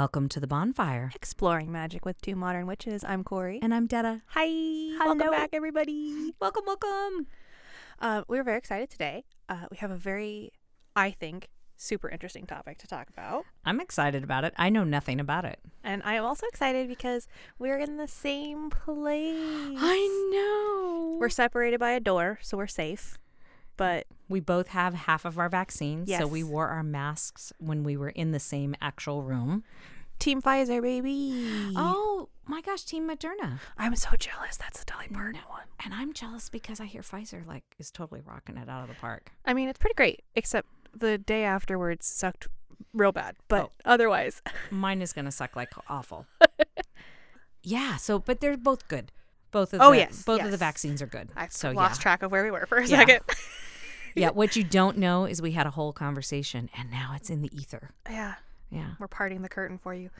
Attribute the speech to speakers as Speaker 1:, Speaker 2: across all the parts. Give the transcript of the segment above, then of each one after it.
Speaker 1: Welcome to the bonfire.
Speaker 2: Exploring magic with two modern witches. I'm Corey.
Speaker 1: And I'm Detta.
Speaker 2: Hi. Welcome back, everybody.
Speaker 1: Welcome, welcome.
Speaker 2: Uh, we're very excited today. Uh, we have a very, I think, super interesting topic to talk about.
Speaker 1: I'm excited about it. I know nothing about it.
Speaker 2: And I am also excited because we're in the same place.
Speaker 1: I know.
Speaker 2: We're separated by a door, so we're safe. But
Speaker 1: we both have half of our vaccines, so we wore our masks when we were in the same actual room.
Speaker 2: Team Pfizer, baby.
Speaker 1: Oh my gosh, Team Moderna.
Speaker 2: I'm so jealous. That's the Dolly Parton one.
Speaker 1: And I'm jealous because I hear Pfizer like is totally rocking it out of the park.
Speaker 2: I mean, it's pretty great, except the day afterwards sucked real bad. But
Speaker 1: Oh.
Speaker 2: otherwise,
Speaker 1: Mine is gonna suck like awful. yeah. So, but they're both good. Both of
Speaker 2: Oh,
Speaker 1: the,
Speaker 2: yes,
Speaker 1: both of the vaccines are good.
Speaker 2: I
Speaker 1: so
Speaker 2: lost
Speaker 1: yeah.
Speaker 2: track of where we were for a
Speaker 1: Yeah.
Speaker 2: second.
Speaker 1: yeah. What you don't know is we had a whole conversation, and now it's in the ether.
Speaker 2: yeah.
Speaker 1: Yeah.
Speaker 2: We're parting the curtain for you.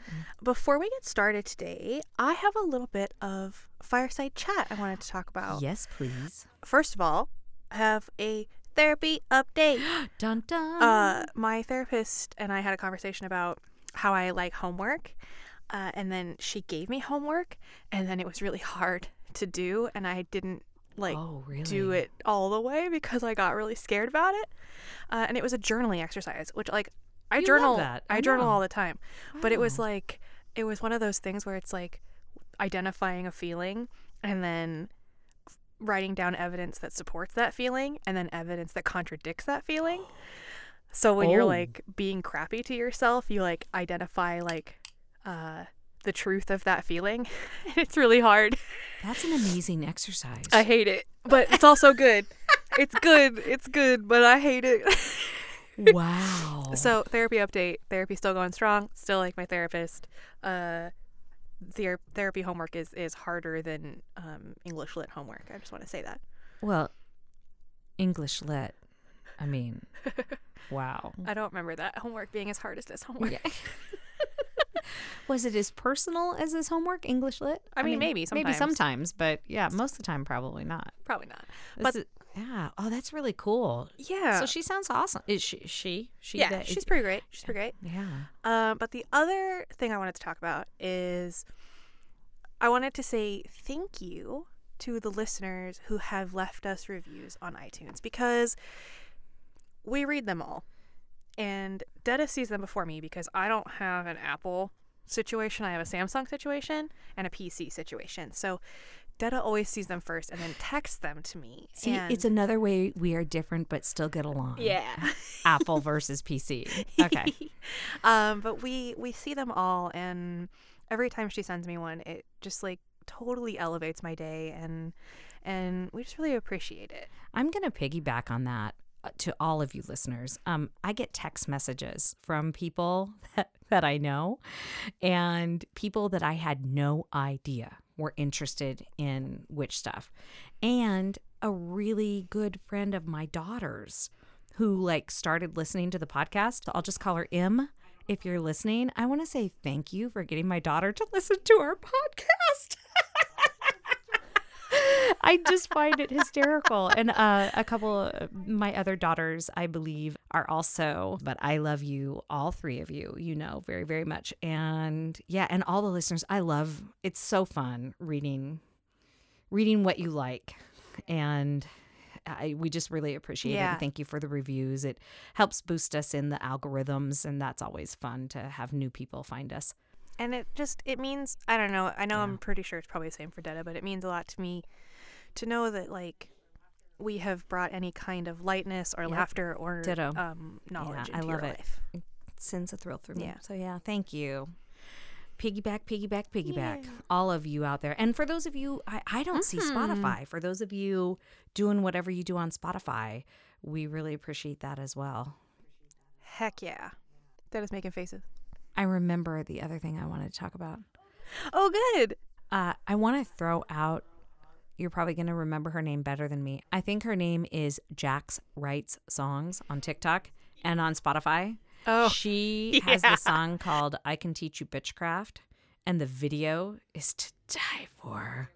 Speaker 2: Before we get started today, I have a little bit of fireside chat I wanted to talk about.
Speaker 1: Yes, please.
Speaker 2: First of all, I have a therapy update.
Speaker 1: Dun dun.
Speaker 2: uh, my therapist and I had a conversation about how I like homework. Uh, and then she gave me homework, and then it was really hard to do, and I didn't like
Speaker 1: oh, really?
Speaker 2: do it all the way because I got really scared about it. Uh, and it was a journaling exercise, which like I
Speaker 1: You
Speaker 2: journal
Speaker 1: that.
Speaker 2: I,
Speaker 1: I
Speaker 2: journal all the time. But it was like it was one of those things where it's like identifying a feeling and then writing down evidence that supports that feeling and then evidence that contradicts that feeling. So when you're
Speaker 1: Oh.
Speaker 2: like being crappy to yourself, you like identify like uh the truth of that feeling. it's really hard.
Speaker 1: That's an amazing exercise.
Speaker 2: I hate it, but it's also good. it's good. It's good, but I hate it.
Speaker 1: wow.
Speaker 2: so therapy update. Therapy still going strong. Still like my therapist. Uh, ther- therapy homework is is harder than um, English lit homework. I just want to say that.
Speaker 1: well, English lit. I mean, wow.
Speaker 2: I don't remember that homework being as hard as this homework.
Speaker 1: Yeah. Was it as personal as his homework, English lit?
Speaker 2: I mean, maybe
Speaker 1: Maybe
Speaker 2: sometimes.
Speaker 1: sometimes, but yeah, most of the time, probably not.
Speaker 2: Probably not.
Speaker 1: This
Speaker 2: But-
Speaker 1: is- yeah. Oh, that's really cool.
Speaker 2: Yeah.
Speaker 1: So she sounds awesome. Is she? She? She?
Speaker 2: yeah, she's pretty great. She's pretty great.
Speaker 1: Yeah.
Speaker 2: Um, but the other thing I wanted to talk about is I wanted to say thank you to the listeners who have left us reviews on iTunes because we read them all. And Detta sees them before me because I don't have an Apple situation. I have a Samsung situation and a PC situation. So Detta always sees them first and then texts them to me.
Speaker 1: See,
Speaker 2: and
Speaker 1: it's another way we are different but still get along.
Speaker 2: yeah.
Speaker 1: Apple versus PC. Okay.
Speaker 2: um, but we we see them all, and every time she sends me one, it just like totally elevates my day, and and we just really appreciate it.
Speaker 1: I'm going to piggyback on that to all of you listeners. Um, I get text messages from people that, that I know and people that I had no idea were interested in witch stuff. And a really good friend of my daughter's who like started listening to the podcast. I'll just call her M. If you're listening, I want to say thank you for getting my daughter to listen to our podcast. I just find it hysterical. And uh, a couple of my other daughters, I believe, are also, but I love you, all three of you, you know, very, very much. And yeah, and all the listeners, I love it's so fun reading reading what you like. And I, we just really appreciate it. And thank you for the reviews. It helps boost us in the algorithms, and that's always fun to have new people find us.
Speaker 2: And it just it means I don't know. I know I'm pretty sure it's probably the same for Detta, but it means a lot to me to know that like we have brought any kind of lightness or
Speaker 1: Yep.
Speaker 2: laughter or
Speaker 1: Ditto.
Speaker 2: um, knowledge
Speaker 1: I
Speaker 2: into
Speaker 1: love
Speaker 2: your
Speaker 1: it.
Speaker 2: life.
Speaker 1: sends a thrill through me.
Speaker 2: Yeah.
Speaker 1: So yeah, thank you. Piggyback, piggyback, piggyback.
Speaker 2: Yeah.
Speaker 1: All of you out there. And for those of you I, I don't see Spotify. For those of you doing whatever you do on Spotify, we really appreciate that as well.
Speaker 2: Heck yeah. That is making faces.
Speaker 1: I remember the other thing I wanted to talk about.
Speaker 2: Oh, good.
Speaker 1: Uh, I want to throw out. You're probably going to remember her name better than me. I think her name is Jax Writes Songs on TikTok and on Spotify.
Speaker 2: Oh,
Speaker 1: she has
Speaker 2: yeah.
Speaker 1: the song called "I Can Teach You Bitchcraft," and the video is to die for.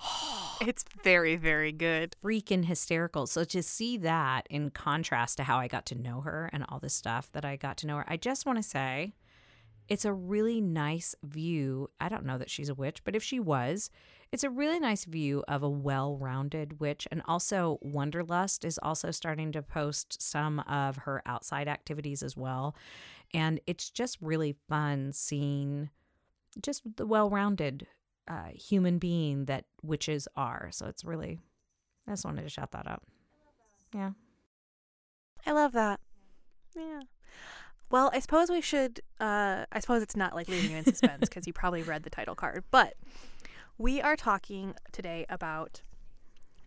Speaker 2: it's very, very good.
Speaker 1: freaking hysterical. So to see that in contrast to how I got to know her and all this stuff that I got to know her, I just want to say it's a really nice view. I don't know that she's a witch, but if she was, it's a really nice view of a well-rounded witch. And also Wonderlust is also starting to post some of her outside activities as well. And it's just really fun seeing just the well-rounded uh, human being that witches are. So it's really, I just wanted to shout that out. Yeah.
Speaker 2: I love that. Yeah. Well, I suppose we should. Uh, I suppose it's not like leaving you in suspense because you probably read the title card, but we are talking today about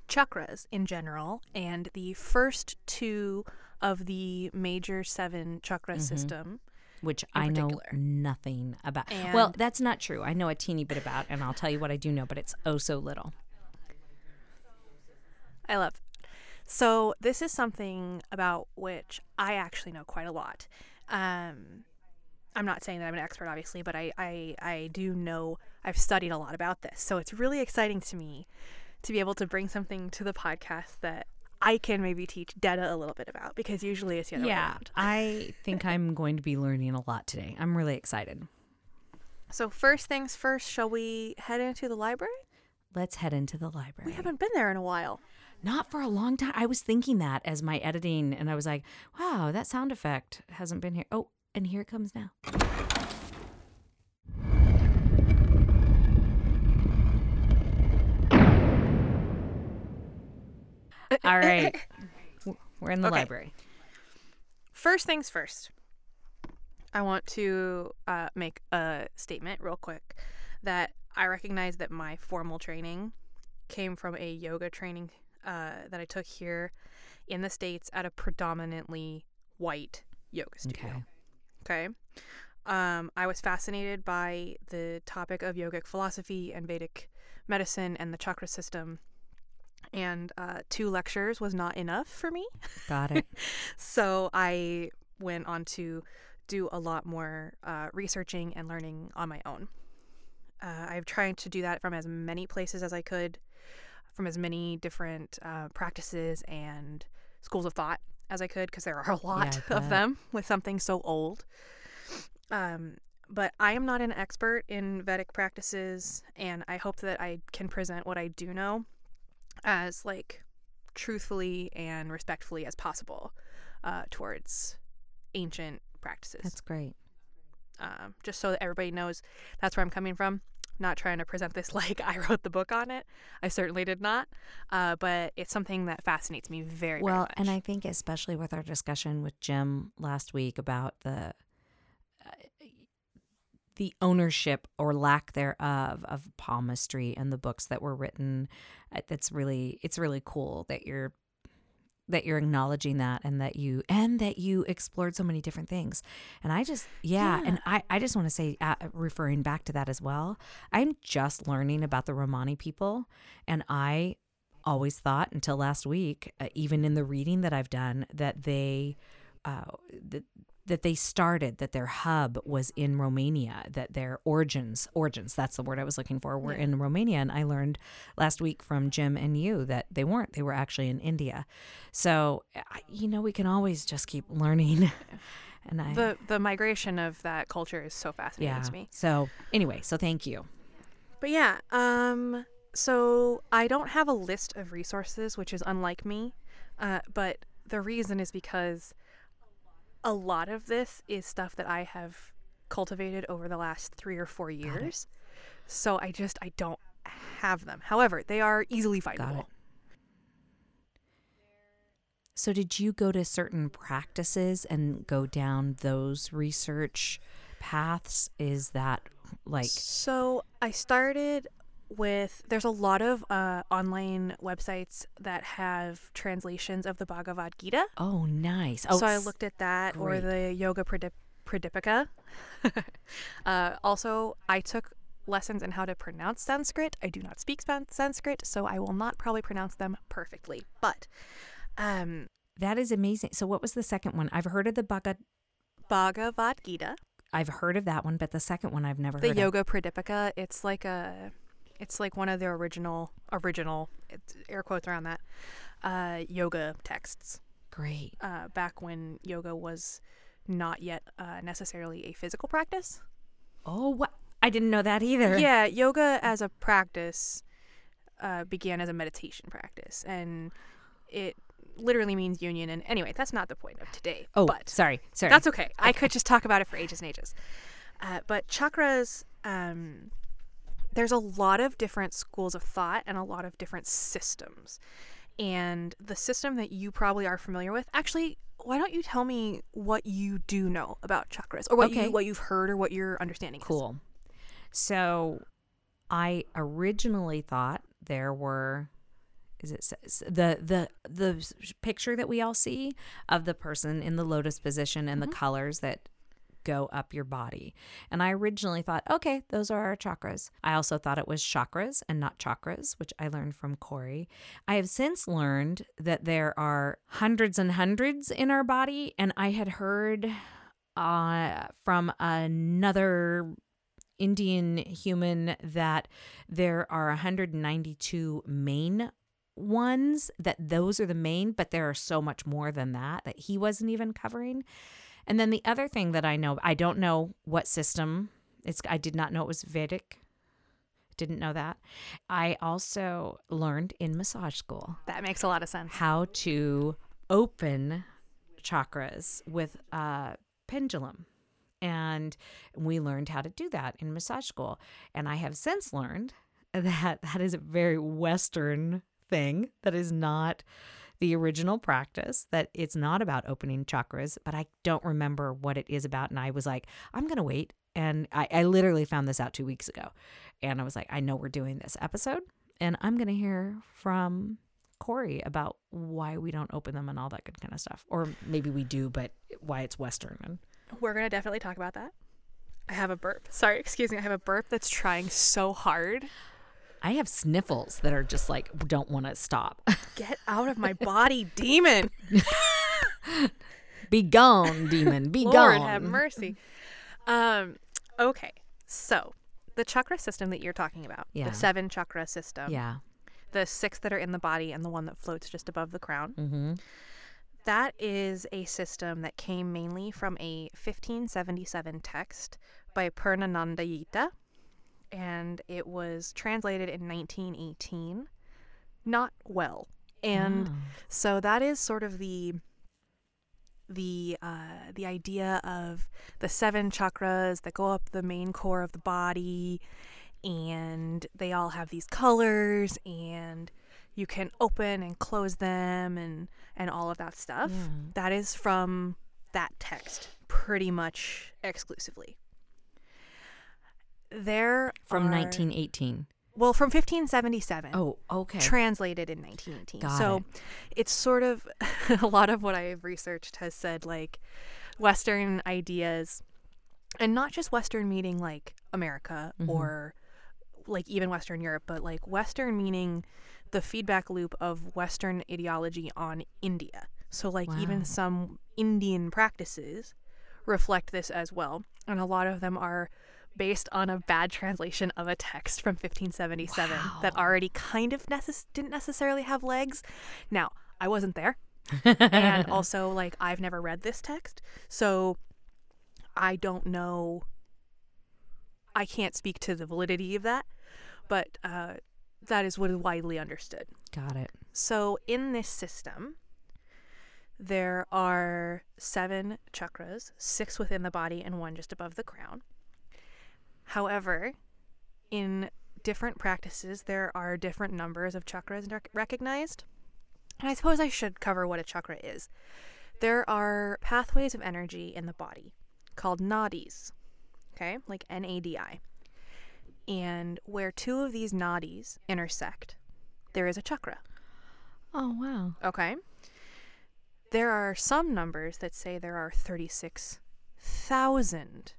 Speaker 2: chakras in general and the first two of the major seven chakra system.
Speaker 1: Which I know nothing about. well, that's not true. I know a teeny bit about, and I'll tell you what I do know, but it's oh so little.
Speaker 2: I love. So this is something about which I actually know quite a lot. Um, I'm not saying that I'm an expert, obviously, but I, I I do know I've studied a lot about this. So it's really exciting to me to be able to bring something to the podcast that I can maybe teach Detta a little bit about because usually it's the other way around.
Speaker 1: I think I'm going to be learning a lot today. I'm really excited.
Speaker 2: So first things first, shall we head into the library?
Speaker 1: Let's head into the library.
Speaker 2: We haven't been there in a while.
Speaker 1: Not for a long time. I was thinking that as my editing, and I was like, wow, that sound effect hasn't been here. Oh, and here it comes now. All right. We're in the
Speaker 2: Okay.
Speaker 1: library.
Speaker 2: First things first, I want to uh, make a statement real quick that I recognize that my formal training came from a yoga training uh, that I took here in the States at a predominantly white yoga studio.
Speaker 1: Okay.
Speaker 2: Okay. Um, I was fascinated by the topic of yogic philosophy and Vedic medicine and the chakra system. And uh, two lectures was not enough for me.
Speaker 1: Got it.
Speaker 2: So I went on to do a lot more uh, researching and learning on my own. Uh, I've tried to do that from as many places as I could, from as many different uh, practices and schools of thought as I could, because there are a lot
Speaker 1: I
Speaker 2: of them with something so old. Um, but I am not an expert in Vedic practices, and I hope that I can present what I do know as like truthfully and respectfully as possible uh, towards ancient practices.
Speaker 1: That's great.
Speaker 2: um, just so that everybody knows that's where I'm coming from. Not trying to present this like I wrote the book on it. I certainly did not. Uh, but it's something that fascinates me very, very
Speaker 1: well,
Speaker 2: much.
Speaker 1: and I think especially with our discussion with Jim last week about the uh, the ownership or lack thereof of palmistry and the books that were written, uh, that's really it's really cool that you're that you're acknowledging that and that you and that you explored so many different things. And i just yeah, and i i just want to say uh, referring back to that as well i'm just learning about the romani people. And i always thought until last week uh, even in the reading that i've done that they uh, that that they started that their hub was in Romania that their origins origins that's the word I was looking for were in Romania. And I learned last week from Jim and you that they weren't they were actually in India. So you know we can always just keep learning. And I
Speaker 2: the the migration of that culture is so fascinating
Speaker 1: yeah.
Speaker 2: to me.
Speaker 1: so anyway so thank you.
Speaker 2: But yeah, um, so I don't have a list of resources, which is unlike me. Uh, but the reason is because a lot of this is stuff that I have cultivated over the last three or four years. So I just I don't have them. However, they are easily findable.
Speaker 1: So, did you go to certain practices and go down those research paths? Is that like,
Speaker 2: So I started with there's a lot of uh, online websites that have translations of the Bhagavad Gita.
Speaker 1: oh, nice. Oh,
Speaker 2: so I looked at that or the Yoga Pradip- Pradipika. uh, also, I took lessons in how to pronounce Sanskrit. I do not speak Sanskrit, so I will not probably pronounce them perfectly. But um,
Speaker 1: That is amazing. So what was the second one? I've heard of the Bhagavad
Speaker 2: Bhagavad Gita,
Speaker 1: I've heard of that one, but the second one I've never heard of
Speaker 2: the
Speaker 1: heard
Speaker 2: Yoga Pradipika, it's like a, it's like one of the original, original, it's air quotes around that, uh, yoga texts.
Speaker 1: Great.
Speaker 2: Uh, back when yoga was not yet uh, necessarily a physical practice.
Speaker 1: Oh, what? I didn't know that either.
Speaker 2: Yeah, yoga as a practice uh, began as a meditation practice, and it literally means union. And anyway, that's not the point of today.
Speaker 1: Oh,
Speaker 2: but
Speaker 1: sorry. Sorry.
Speaker 2: that's okay. I could just talk about it for ages and ages. Uh, but chakras, um, there's a lot of different schools of thought and a lot of different systems. And the system that you probably are familiar with, actually, why don't you tell me what you do know about chakras, or what
Speaker 1: Okay.
Speaker 2: you what you've heard, or what your understanding is?
Speaker 1: Cool. So I originally thought there were is it the the the picture that we all see of the person in the lotus position and the mm-hmm. colors that go up your body. And I originally thought, okay, those are our chakras. I also thought it was chakras and not chakras, which I learned from Corey. I have since learned that there are hundreds and hundreds in our body, and I had heard uh, from another Indian human that there are 192 main ones, that those are the main, but there are so much more than that that he wasn't even covering. And then the other thing that I know, I don't know what system it's I did not know it was Vedic. Didn't know that. I also learned in massage school
Speaker 2: That makes a lot of sense.
Speaker 1: how to open chakras with a pendulum. And we learned how to do that in massage school. And I have since learned that that is a very Western thing that is not the original practice, that it's not about opening chakras, but I don't remember what it is about. And I was like, I'm going to wait. And I, I literally found this out two weeks ago. And I was like, I know we're doing this episode, and I'm going to hear from Corey about why we don't open them and all that good kind of stuff. Or maybe we do, but why it's Western. And
Speaker 2: We're gonna definitely talk about that. I have a burp. Sorry, excuse me. I have a burp that's trying so hard.
Speaker 1: I have sniffles that are just like, don't want to stop.
Speaker 2: Get out of my body, demon.
Speaker 1: be gone, demon. Be
Speaker 2: Lord
Speaker 1: gone.
Speaker 2: have mercy. Um, okay. So the chakra system that you're talking about,
Speaker 1: Yeah.
Speaker 2: the seven chakra system,
Speaker 1: Yeah.
Speaker 2: the six that are in the body and the one that floats just above the crown,
Speaker 1: Mm-hmm.
Speaker 2: that is a system that came mainly from a 1577 text by Purnanandayita, and it was translated in 1918. Not well, and
Speaker 1: Oh.
Speaker 2: so that is sort of the the uh, the idea of the seven chakras that go up the main core of the body, and they all have these colors, and you can open and close them, and and all of that stuff.
Speaker 1: Yeah.
Speaker 2: That is from that text, pretty much exclusively. There
Speaker 1: From
Speaker 2: are-
Speaker 1: 1918.
Speaker 2: well from 1577
Speaker 1: Oh, okay.
Speaker 2: translated in 1918.
Speaker 1: Got
Speaker 2: so
Speaker 1: it.
Speaker 2: it's sort of a lot of what I've researched has said like Western ideas, and not just Western meaning like America
Speaker 1: Mm-hmm.
Speaker 2: or like even Western Europe, but like Western meaning the feedback loop of Western ideology on India. So like
Speaker 1: Wow.
Speaker 2: even some Indian practices reflect this as well, and a lot of them are based on a bad translation of a text from 1577 that already kind of necess- didn't necessarily have legs. Now, I wasn't there, and also like I've never read this text, so I don't know. I can't speak to the validity of that, but uh, that is what is widely understood.
Speaker 1: Got it.
Speaker 2: So, in this system, there are seven chakras, six within the body and one just above the crown. However, in different practices, there are different numbers of chakras rec- recognized. And I suppose I should cover what a chakra is. There are pathways of energy in the body called nadis, okay, like N A D I. And where two of these nadis intersect, there is a chakra.
Speaker 1: Oh, wow.
Speaker 2: Okay. There are some numbers that say there are 36 thousand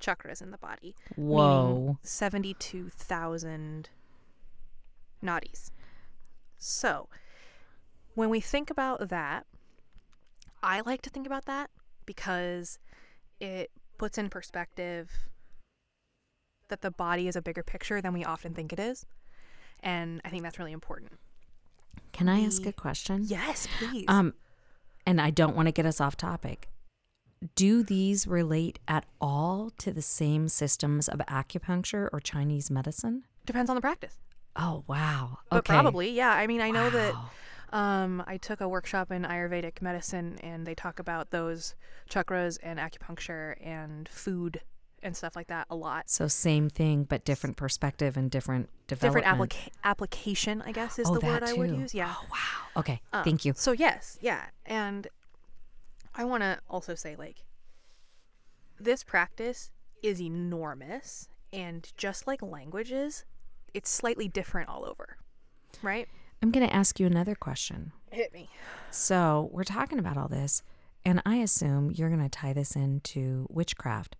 Speaker 2: chakras in the body.
Speaker 1: Whoa.
Speaker 2: 72,000 nadis. So, when we think about that, I like to think about that because it puts in perspective that the body is a bigger picture than we often think it is. And I think that's really important.
Speaker 1: Can I ask a question?
Speaker 2: Yes, please.
Speaker 1: Um, and I don't want to get us off topic. Do these relate at all to the same systems of acupuncture or Chinese medicine?
Speaker 2: Depends on the practice.
Speaker 1: Oh wow.
Speaker 2: But
Speaker 1: okay.
Speaker 2: probably, yeah. I mean, I know that Um, I took a workshop in Ayurvedic medicine, and they talk about those chakras and acupuncture and food and stuff like that a lot.
Speaker 1: So same thing, but different perspective and different development.
Speaker 2: Different applica- application, I guess, is
Speaker 1: oh,
Speaker 2: the word I would use. Yeah.
Speaker 1: Oh wow. Okay.
Speaker 2: Um,
Speaker 1: Thank you.
Speaker 2: So yes, yeah, and I want to also say like this practice is enormous, and just like languages, it's slightly different all over, right?
Speaker 1: I'm going to ask you another question.
Speaker 2: Hit me.
Speaker 1: So we're talking about all this, and I assume you're going to tie this into witchcraft.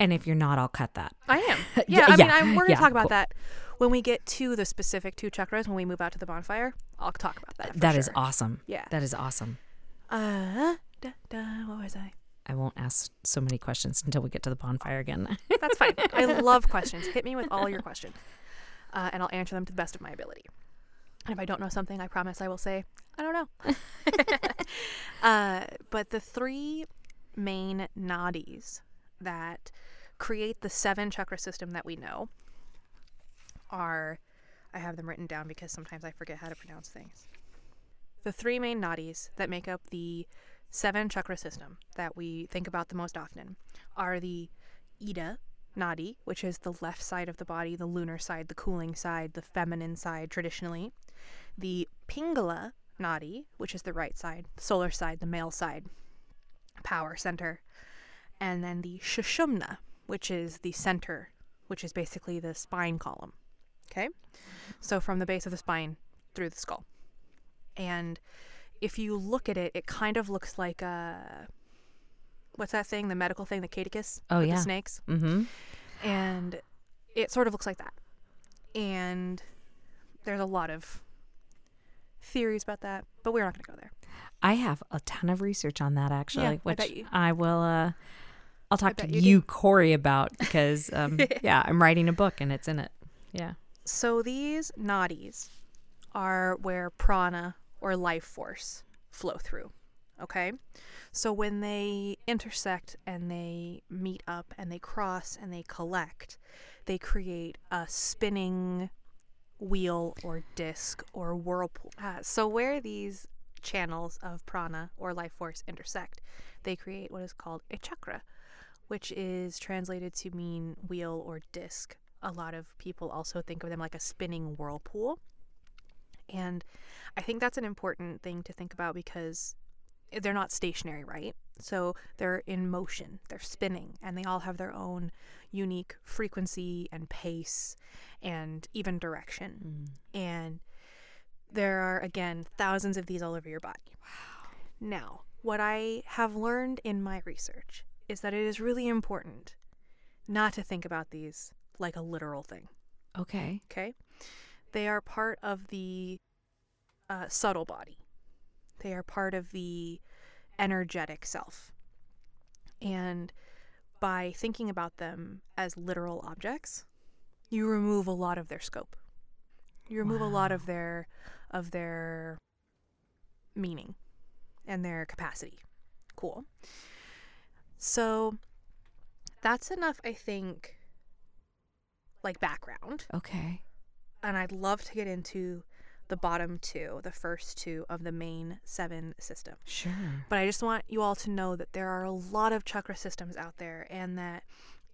Speaker 1: And if you're not, I'll cut that.
Speaker 2: I am.
Speaker 1: Yeah,
Speaker 2: Yeah, I mean,
Speaker 1: yeah,
Speaker 2: I'm, we're gonna
Speaker 1: yeah,
Speaker 2: talk about
Speaker 1: cool.
Speaker 2: that when we get to the specific two chakras. When we move out to the bonfire, I'll talk about that.
Speaker 1: That is
Speaker 2: sure.
Speaker 1: awesome.
Speaker 2: Yeah.
Speaker 1: That is awesome.
Speaker 2: Uh, da, da, what was I?
Speaker 1: I won't ask so many questions until we get to the bonfire again.
Speaker 2: That's fine. I love questions. Hit me with all your questions, uh, and I'll answer them to the best of my ability. And if I don't know something, I promise I will say I don't know. uh, but the three main nadis that create the seven chakra system that we know are I have them written down because sometimes I forget how to pronounce things. The three main nadis that make up the seven chakra system that we think about the most often are the Ida nadi, which is the left side of the body, the lunar side, the cooling side, the feminine side traditionally, the Pingala nadi, which is the right side, the solar side, the male side, power center, and then the Shushumna, which is the center, which is basically the spine column. Okay? So from the base of the spine through the skull. And if you look at it, it kind of looks like a what's that thing, the medical thing, the caticus
Speaker 1: Oh, yeah.
Speaker 2: the snakes,
Speaker 1: mm-hmm.
Speaker 2: and it sort of looks like that. And there's a lot of theories about that, but we're not going to go there.
Speaker 1: I have a ton of research on that actually,
Speaker 2: I
Speaker 1: which
Speaker 2: you.
Speaker 1: I will. Uh, I'll talk to
Speaker 2: you
Speaker 1: you. Corey, about because um, yeah, I'm writing a book and it's in it. Yeah.
Speaker 2: So these nadis are where prana or life force flow through. Okay? So when they intersect and they meet up and they cross and they collect, they create a spinning wheel or disc or whirlpool. Uh, so where these channels of prana or life force intersect, they create what is called a chakra, which is translated to mean wheel or disc. A lot of people also think of them like a spinning whirlpool. And I think that's an important thing to think about because they're not stationary, right? So they're in motion, they're spinning, and they all have their own unique frequency and pace and even direction. Mm. And there are, again, thousands of these all over your body. Wow. Now, what I have learned in my research is that it is really important not to think about these like a literal thing.
Speaker 1: Okay.
Speaker 2: Okay. They are part of the uh, subtle body, they are part of the energetic self. And by thinking about them as literal objects, you remove a lot of their scope. You remove a lot of their of their meaning and their capacity. Cool. So that's enough, I think, like background
Speaker 1: Okay.
Speaker 2: And I'd love to get into the bottom two, the first two of the main seven system.
Speaker 1: Sure.
Speaker 2: But I just want you all to know that there are a lot of chakra systems out there, and that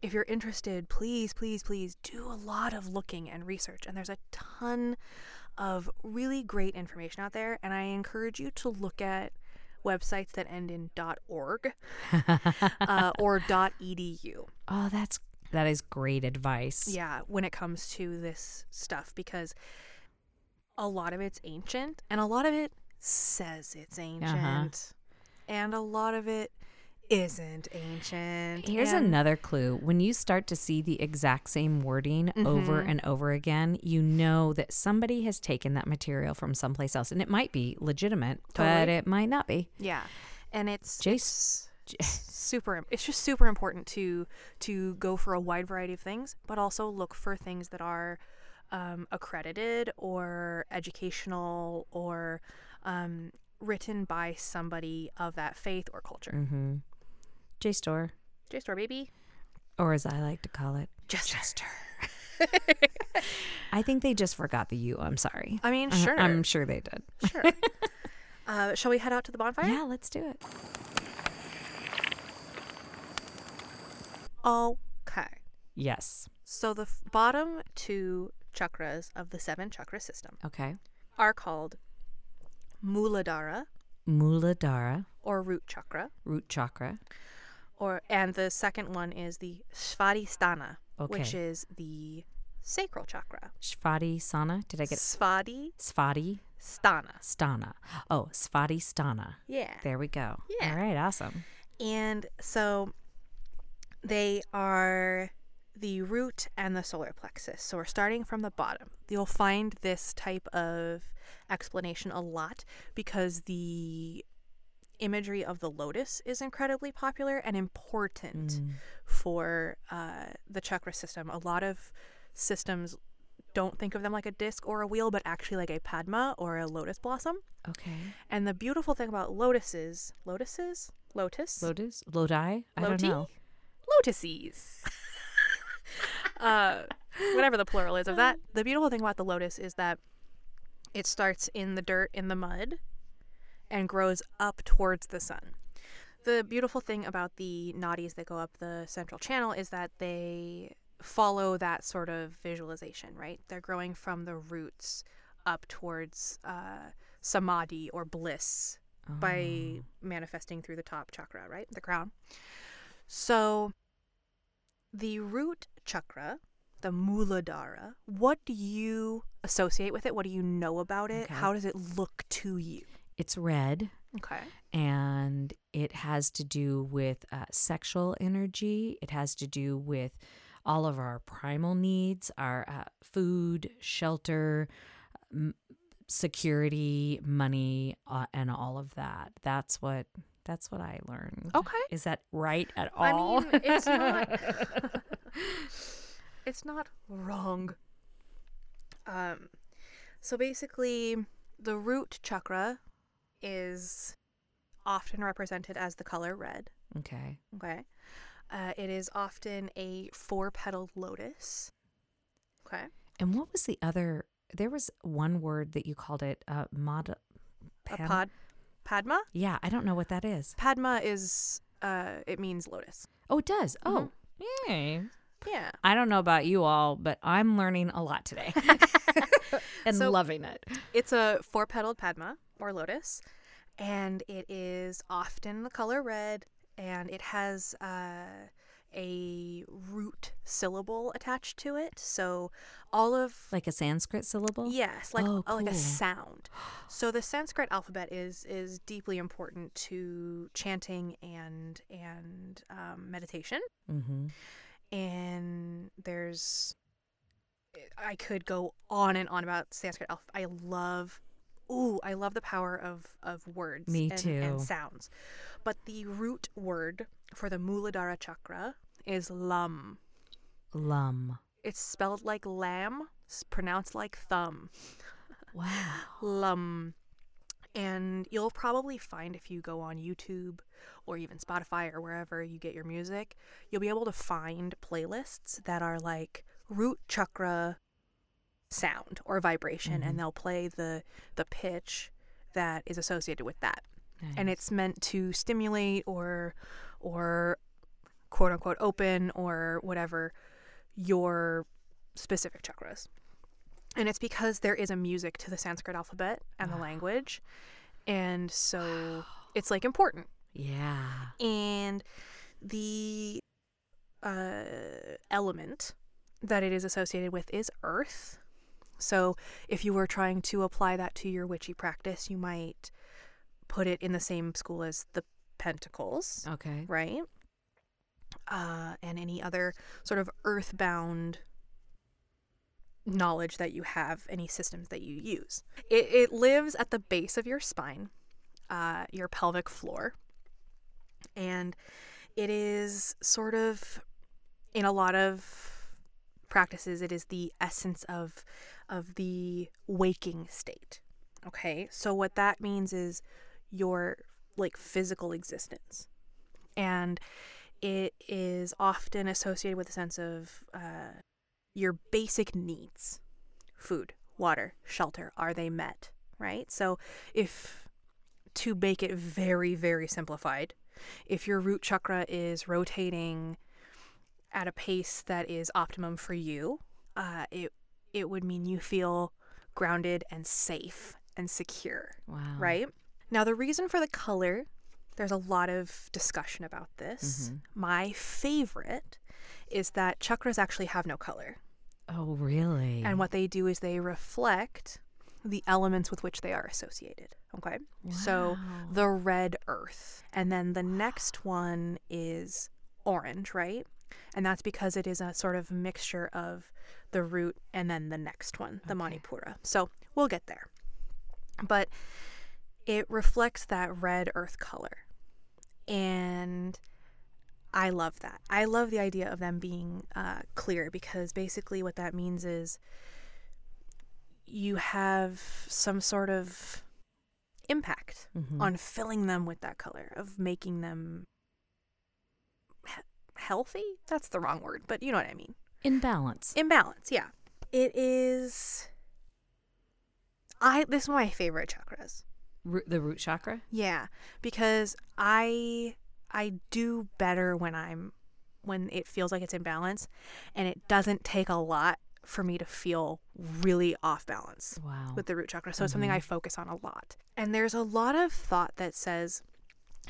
Speaker 2: if you're interested, please, please, please do a lot of looking and research. And there's a ton of really great information out there, and I encourage you to look at websites that end in .org uh, or .edu.
Speaker 1: Oh, that's that is great advice.
Speaker 2: Yeah, when it comes to this stuff because a lot of it's ancient and a lot of it says it's ancient. and a lot of it isn't ancient.
Speaker 1: Here's
Speaker 2: and-
Speaker 1: another clue. When you start to see the exact same wording over
Speaker 2: Mm-hmm.
Speaker 1: and over again, you know that somebody has taken that material from someplace else. And it might be legitimate, but it might not be.
Speaker 2: Yeah, and it's
Speaker 1: Jace-
Speaker 2: it's super. It's just super important to to go for a wide variety of things, but also look for things that are um, accredited or educational or um, written by somebody of that faith or culture.
Speaker 1: Mm-hmm. JSTOR,
Speaker 2: JSTOR baby,
Speaker 1: or as I like to call it,
Speaker 2: Jester.
Speaker 1: I think they just forgot the U. I'm sorry.
Speaker 2: I mean,
Speaker 1: I-
Speaker 2: sure,
Speaker 1: I'm sure they did.
Speaker 2: sure. uh, shall we head out to the bonfire?
Speaker 1: Yeah, let's do it.
Speaker 2: Okay.
Speaker 1: Yes.
Speaker 2: So the f- bottom two chakras of the seven chakra system
Speaker 1: Okay.
Speaker 2: are called Muladhara
Speaker 1: Muladhara,
Speaker 2: or root chakra,
Speaker 1: root chakra.
Speaker 2: or and the second one is the Svadhisthana, which
Speaker 1: Okay.
Speaker 2: is the sacral chakra.
Speaker 1: Svati Sana. Did I get
Speaker 2: Svadhi
Speaker 1: Svati
Speaker 2: Sthana.
Speaker 1: Stana? Oh, Svati Stana.
Speaker 2: Yeah.
Speaker 1: There we go.
Speaker 2: Yeah.
Speaker 1: All right. Awesome.
Speaker 2: And so they are the root and the solar plexus. So we're starting from the bottom. You'll find this type of explanation a lot because the imagery of the lotus is incredibly popular and important
Speaker 1: Mm.
Speaker 2: for uh, the chakra system. A lot of systems don't think of them like a disc or a wheel, but actually like a padma or a lotus blossom.
Speaker 1: Okay.
Speaker 2: And the beautiful thing about lotuses, lotuses, lotus,
Speaker 1: Lotus? Lodi? I don't know.
Speaker 2: Lotuses. uh, whatever the plural is of that. The beautiful thing about the lotus is that it starts in the dirt, in the mud, and grows up towards the sun. The beautiful thing about the nadis that go up the central channel is that they follow that sort of visualization, right? They're growing from the roots up towards uh, samadhi or bliss by manifesting through the top chakra, right? The crown. So the root chakra, the Muladhara, what do you associate with it? What do you know about it?
Speaker 1: Okay.
Speaker 2: How does it look to you?
Speaker 1: It's red
Speaker 2: Okay.
Speaker 1: and it has to do with uh, sexual energy. It has to do with all of our primal needs, our uh, food, shelter, m- security, money, uh, and all of that. That's what that's what I learned.
Speaker 2: Okay.
Speaker 1: Is that right at all?
Speaker 2: I mean, it's not it's not wrong. Um so basically the root chakra is often represented as the color red.
Speaker 1: okay.
Speaker 2: Okay. Uh, it is often a four petaled lotus. Okay.
Speaker 1: And what was the other? There was one word that you called it. Uh, mod.
Speaker 2: A pod Padma?
Speaker 1: Yeah, I don't know what that is.
Speaker 2: Padma is uh it means lotus.
Speaker 1: Oh, it does. Oh, yay.
Speaker 2: Yeah.
Speaker 1: I don't know about you all, but I'm learning a lot today and
Speaker 2: So-
Speaker 1: loving it.
Speaker 2: It's a four petaled Padma or lotus, and it is often the color red, and it has uh, a root syllable attached to it. So all of
Speaker 1: Like a Sanskrit syllable?
Speaker 2: Yes, like
Speaker 1: Oh,
Speaker 2: uh, like a sound. So the Sanskrit alphabet is is deeply important to chanting and and um, meditation.
Speaker 1: Mm-hmm.
Speaker 2: And there's, I could go on and on about Sanskrit alphabet. I love, ooh, I love the power of of words.
Speaker 1: Me
Speaker 2: and,
Speaker 1: too.
Speaker 2: And sounds, but the root word for the Muladhara chakra is lum.
Speaker 1: Lum.
Speaker 2: It's spelled like lamb, s- pronounced like thumb.
Speaker 1: Wow.
Speaker 2: Lum. And you'll probably find if you go on YouTube or even Spotify or wherever you get your music, you'll be able to find playlists that are like root chakra sound or vibration
Speaker 1: Mhm.
Speaker 2: and they'll play the the pitch that is associated with that. And it's meant to stimulate or or quote unquote open or whatever your specific chakras. And it's because there is a music to the Sanskrit alphabet and the language. And so it's like important.
Speaker 1: yeah.
Speaker 2: And the uh, element that it is associated with is earth. So if you were trying to apply that to your witchy practice, you might put it in the same school as the pentacles,
Speaker 1: Okay.
Speaker 2: right? Uh, and any other sort of earthbound knowledge that you have, any systems that you use. It, it lives at the base of your spine, uh, your pelvic floor, and it is sort of, in a lot of practices, it is the essence of of the waking state. Okay, so what that means is your like physical existence, and it is often associated with a sense of uh, your basic needs food, water, shelter are they met, right? So, if to make it very, very simplified, if your root chakra is rotating at a pace that is optimum for you, uh, it it would mean you feel grounded and safe and secure
Speaker 1: Wow.
Speaker 2: right? Now, the reason for the color, there's a lot of discussion about this.
Speaker 1: Mhm.
Speaker 2: My favorite is that chakras actually have no color.
Speaker 1: Oh, really?
Speaker 2: And what they do is they reflect the elements with which they are associated. Okay. So the red earth. And then the next one is orange, right? And that's because it is a sort of mixture of the root and then the next one, the
Speaker 1: Okay.
Speaker 2: Manipura. So we'll get there. But it reflects that red earth color. And I love that. I love the idea of them being uh, clear because basically what that means is you have some sort of impact
Speaker 1: Mhm.
Speaker 2: on filling them with that color, of making them he- healthy. That's the wrong word, but you know what I mean.
Speaker 1: in balance.
Speaker 2: In balance, yeah. It is. I this is one of my favorite chakras.
Speaker 1: Root, the root chakra.
Speaker 2: Yeah, because I I do better when I'm when it feels like it's in balance, and it doesn't take a lot for me to feel really off balance
Speaker 1: Wow.
Speaker 2: with the root chakra. So it's something. I mm-hmm. focus on a lot. And there's a lot of thought that says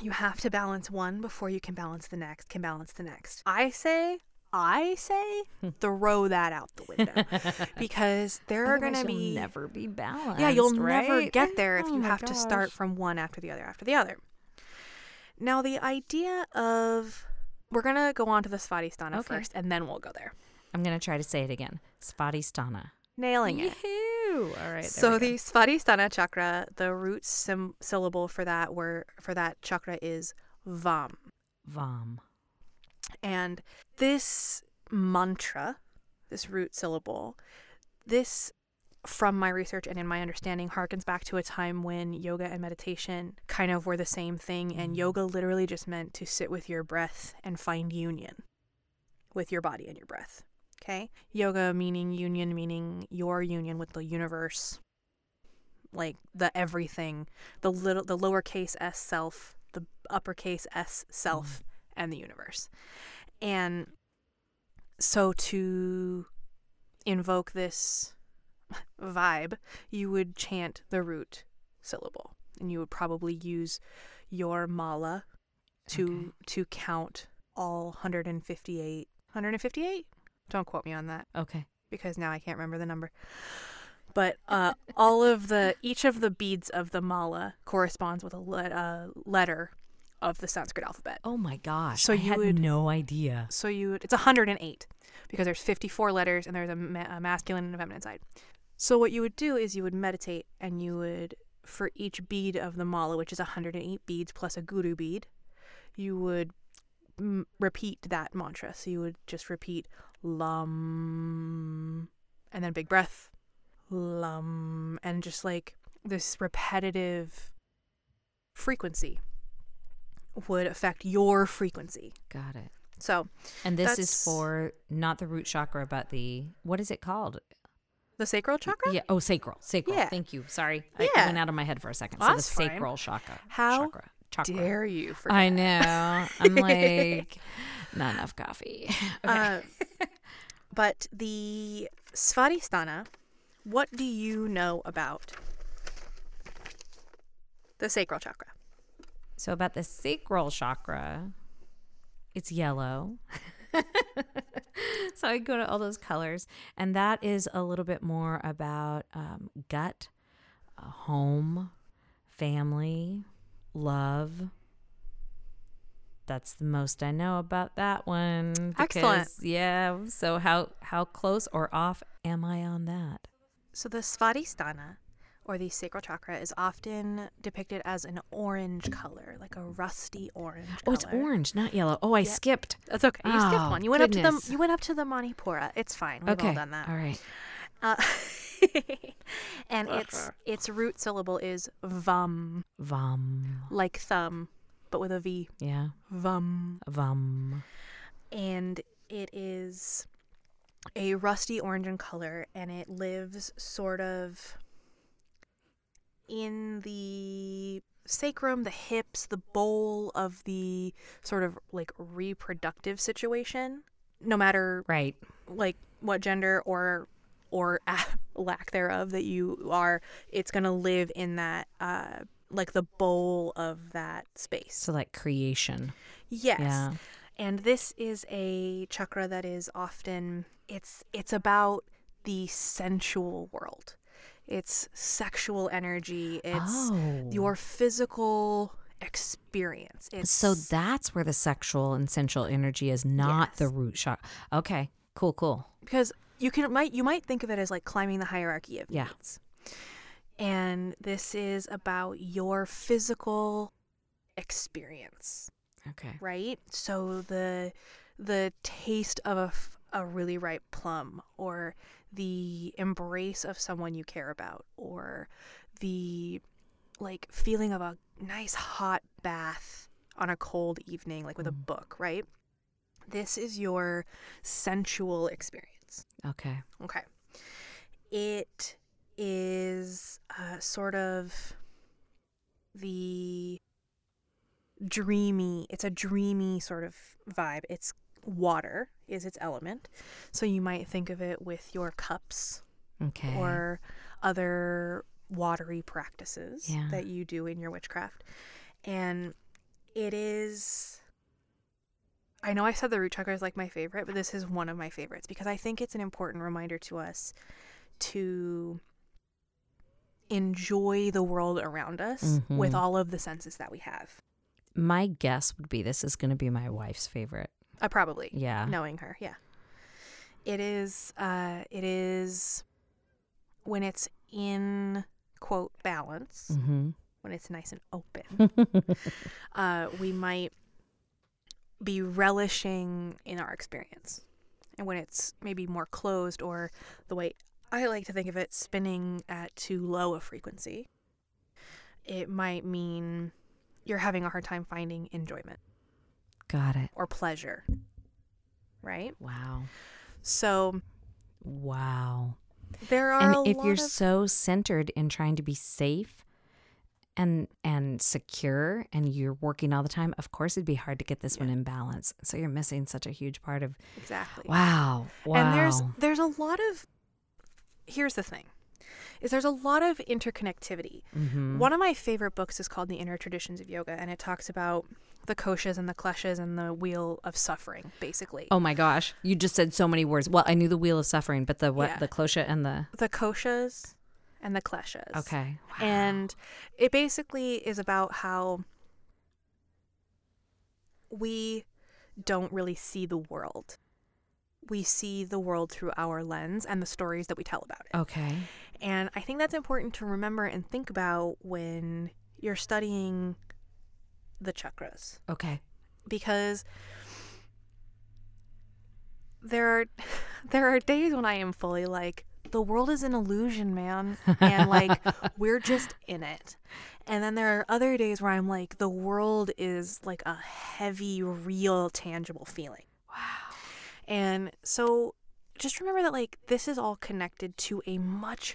Speaker 2: you have to balance one before you can balance the next, can balance the next. I say, I say, throw that out the window because there are going to be
Speaker 1: never be balanced.
Speaker 2: yeah, you'll never get there if
Speaker 1: Oh
Speaker 2: you have to start from one after the other after the other. Now, the idea of we're gonna go on to the Svadhisthana
Speaker 1: Okay.
Speaker 2: first, and then we'll go there.
Speaker 1: I'm gonna try to say it again. Svadhisthana.
Speaker 2: Nailing it.
Speaker 1: Yahoo! All right.
Speaker 2: So the Svadhisthana chakra, the root sim- syllable for that word for that chakra is Vam,
Speaker 1: vom.
Speaker 2: And this mantra, this root syllable, this from my research and in my understanding harkens back to a time when yoga and meditation kind of were the same thing and
Speaker 1: Mhm.
Speaker 2: yoga literally just meant to sit with your breath and find union with your body and your breath okay? Yoga meaning union meaning your union with the universe like the everything the little the lowercase s self the uppercase s self and the universe and so to invoke this vibe, you would chant the root syllable, and you would probably use your mala to
Speaker 1: Okay.
Speaker 2: to count all 158. 158? Don't quote me on that
Speaker 1: Okay.
Speaker 2: because now I can't remember the number. But uh, all of the each of the beads of the mala corresponds with a le- uh, letter of the Sanskrit alphabet.
Speaker 1: Oh my gosh.
Speaker 2: So
Speaker 1: I
Speaker 2: you
Speaker 1: had
Speaker 2: would-
Speaker 1: no idea.
Speaker 2: So you would, it's 108 because there's 54 letters and there's a, ma- a masculine and a feminine side. So what you would do is you would meditate and you would for each bead of the mala, which is 108 beads plus a guru bead, you would m- repeat that mantra. So you would just repeat lum and then big breath lum and just like this repetitive frequency would affect your frequency.
Speaker 1: Got it.
Speaker 2: So
Speaker 1: And this is for not the root chakra, but the what is it called?
Speaker 2: the sacral chakra?
Speaker 1: Yeah. Oh, sacral. Sacral.
Speaker 2: Yeah.
Speaker 1: Thank you. Sorry. I- It
Speaker 2: Yeah.
Speaker 1: went out of my head for a second.
Speaker 2: Well,
Speaker 1: so the
Speaker 2: that's fine.
Speaker 1: sacral chakra.
Speaker 2: How
Speaker 1: chakra. chakra.
Speaker 2: Dare you forget?
Speaker 1: I know. I'm like not enough coffee. Okay.
Speaker 2: Uh, but the Svadhisthana, what do you know about the sacral chakra?
Speaker 1: So about the sacral chakra, it's yellow. so I go to all those colors, and that is a little bit more about um, gut, uh, home, family, love, that's the most I know about that one.
Speaker 2: Excellent.
Speaker 1: Yeah. So how how close or off am I on that?
Speaker 2: So the Svadhisthana, or the sacral chakra, is often depicted as an orange color, like a rusty orange.
Speaker 1: Oh, it's orange, not yellow. Oh, I skipped.
Speaker 2: That's okay. You skipped
Speaker 1: Oh,
Speaker 2: one. You went up to the you went up to the Manipura. It's fine. We've
Speaker 1: okay.
Speaker 2: all done that.
Speaker 1: All right.
Speaker 2: Uh, and its its root syllable is vam,
Speaker 1: Vom.
Speaker 2: like thumb, but with a v.
Speaker 1: Yeah.
Speaker 2: Vam.
Speaker 1: Vom.
Speaker 2: and it is a rusty orange in color and it lives sort of in the sacrum, the hips, the bowl of the sort of like reproductive situation, no matter
Speaker 1: Right.
Speaker 2: like what gender or or lack thereof that you are, it's going to live in that uh like the bowl of that space.
Speaker 1: So like creation.
Speaker 2: Yes.
Speaker 1: Yeah.
Speaker 2: And this is a chakra that is often it's it's about the sensual world. It's sexual energy. It's
Speaker 1: oh.
Speaker 2: your physical experience. It's
Speaker 1: So that's where the sexual and sensual energy is, not the root chakra. Okay. Cool. Cool.
Speaker 2: because you can might you might think of it as like climbing the hierarchy of
Speaker 1: Yeah.
Speaker 2: needs. And this is about your physical experience.
Speaker 1: Okay.
Speaker 2: right? So the the taste of a, a really ripe plum or the embrace of someone you care about or the like feeling of a nice hot bath on a cold evening like with a
Speaker 1: Mm.
Speaker 2: book, right? This is your sensual experience.
Speaker 1: Okay.
Speaker 2: Okay. It is uh, sort of the dreamy, it's a dreamy sort of vibe. It's water is its element. So you might think of it with your cups
Speaker 1: Okay.
Speaker 2: or other watery practices
Speaker 1: Yeah.
Speaker 2: that you do in your witchcraft. And it is I know I said the root chakra is like my favorite, but this is one of my favorites because I think it's an important reminder to us to enjoy the world around us with
Speaker 1: Mhm.
Speaker 2: all of the senses that we have.
Speaker 1: My guess would be this is going to be my wife's favorite.
Speaker 2: Uh, probably
Speaker 1: Yeah.
Speaker 2: knowing her, yeah. It is uh it is when it's in quote balance,
Speaker 1: Mm-hmm.
Speaker 2: when it's nice and open. uh, we might be relishing in our experience. And when it's maybe more closed, or the way I like to think of it, spinning at too low a frequency, it might mean you're having a hard time finding enjoyment
Speaker 1: Got it.
Speaker 2: or pleasure. Right?
Speaker 1: Wow.
Speaker 2: So
Speaker 1: Wow.
Speaker 2: there are
Speaker 1: And if you're
Speaker 2: of
Speaker 1: so centered in trying to be safe and and secure and you're working all the time, of course it'd be hard to get this one in balance. So you're missing such a huge part of
Speaker 2: exactly.
Speaker 1: wow. Wow.
Speaker 2: And there's there's a lot of here's the thing. Is there's a lot of interconnectivity.
Speaker 1: Mhm.
Speaker 2: One of my favorite books is called The Inner Traditions of Yoga and it talks about the koshas and the kleshas and the wheel of suffering basically.
Speaker 1: Oh my gosh. You just said so many words. Well, I knew the wheel of suffering, but the what
Speaker 2: Yeah.
Speaker 1: the klosha and the
Speaker 2: The koshas and the kleshas.
Speaker 1: Okay. Wow.
Speaker 2: And it basically is about how we don't really see the world. We see the world through our lens and the stories that we tell about it.
Speaker 1: Okay.
Speaker 2: And I think that's important to remember and think about when you're studying the chakras
Speaker 1: Okay.
Speaker 2: because there are there are days when I am fully like the world is an illusion, man, and like we're just in it. And then there are other days where I'm like the world is like a heavy, real, tangible feeling.
Speaker 1: Wow.
Speaker 2: And so just remember that like this is all connected to a much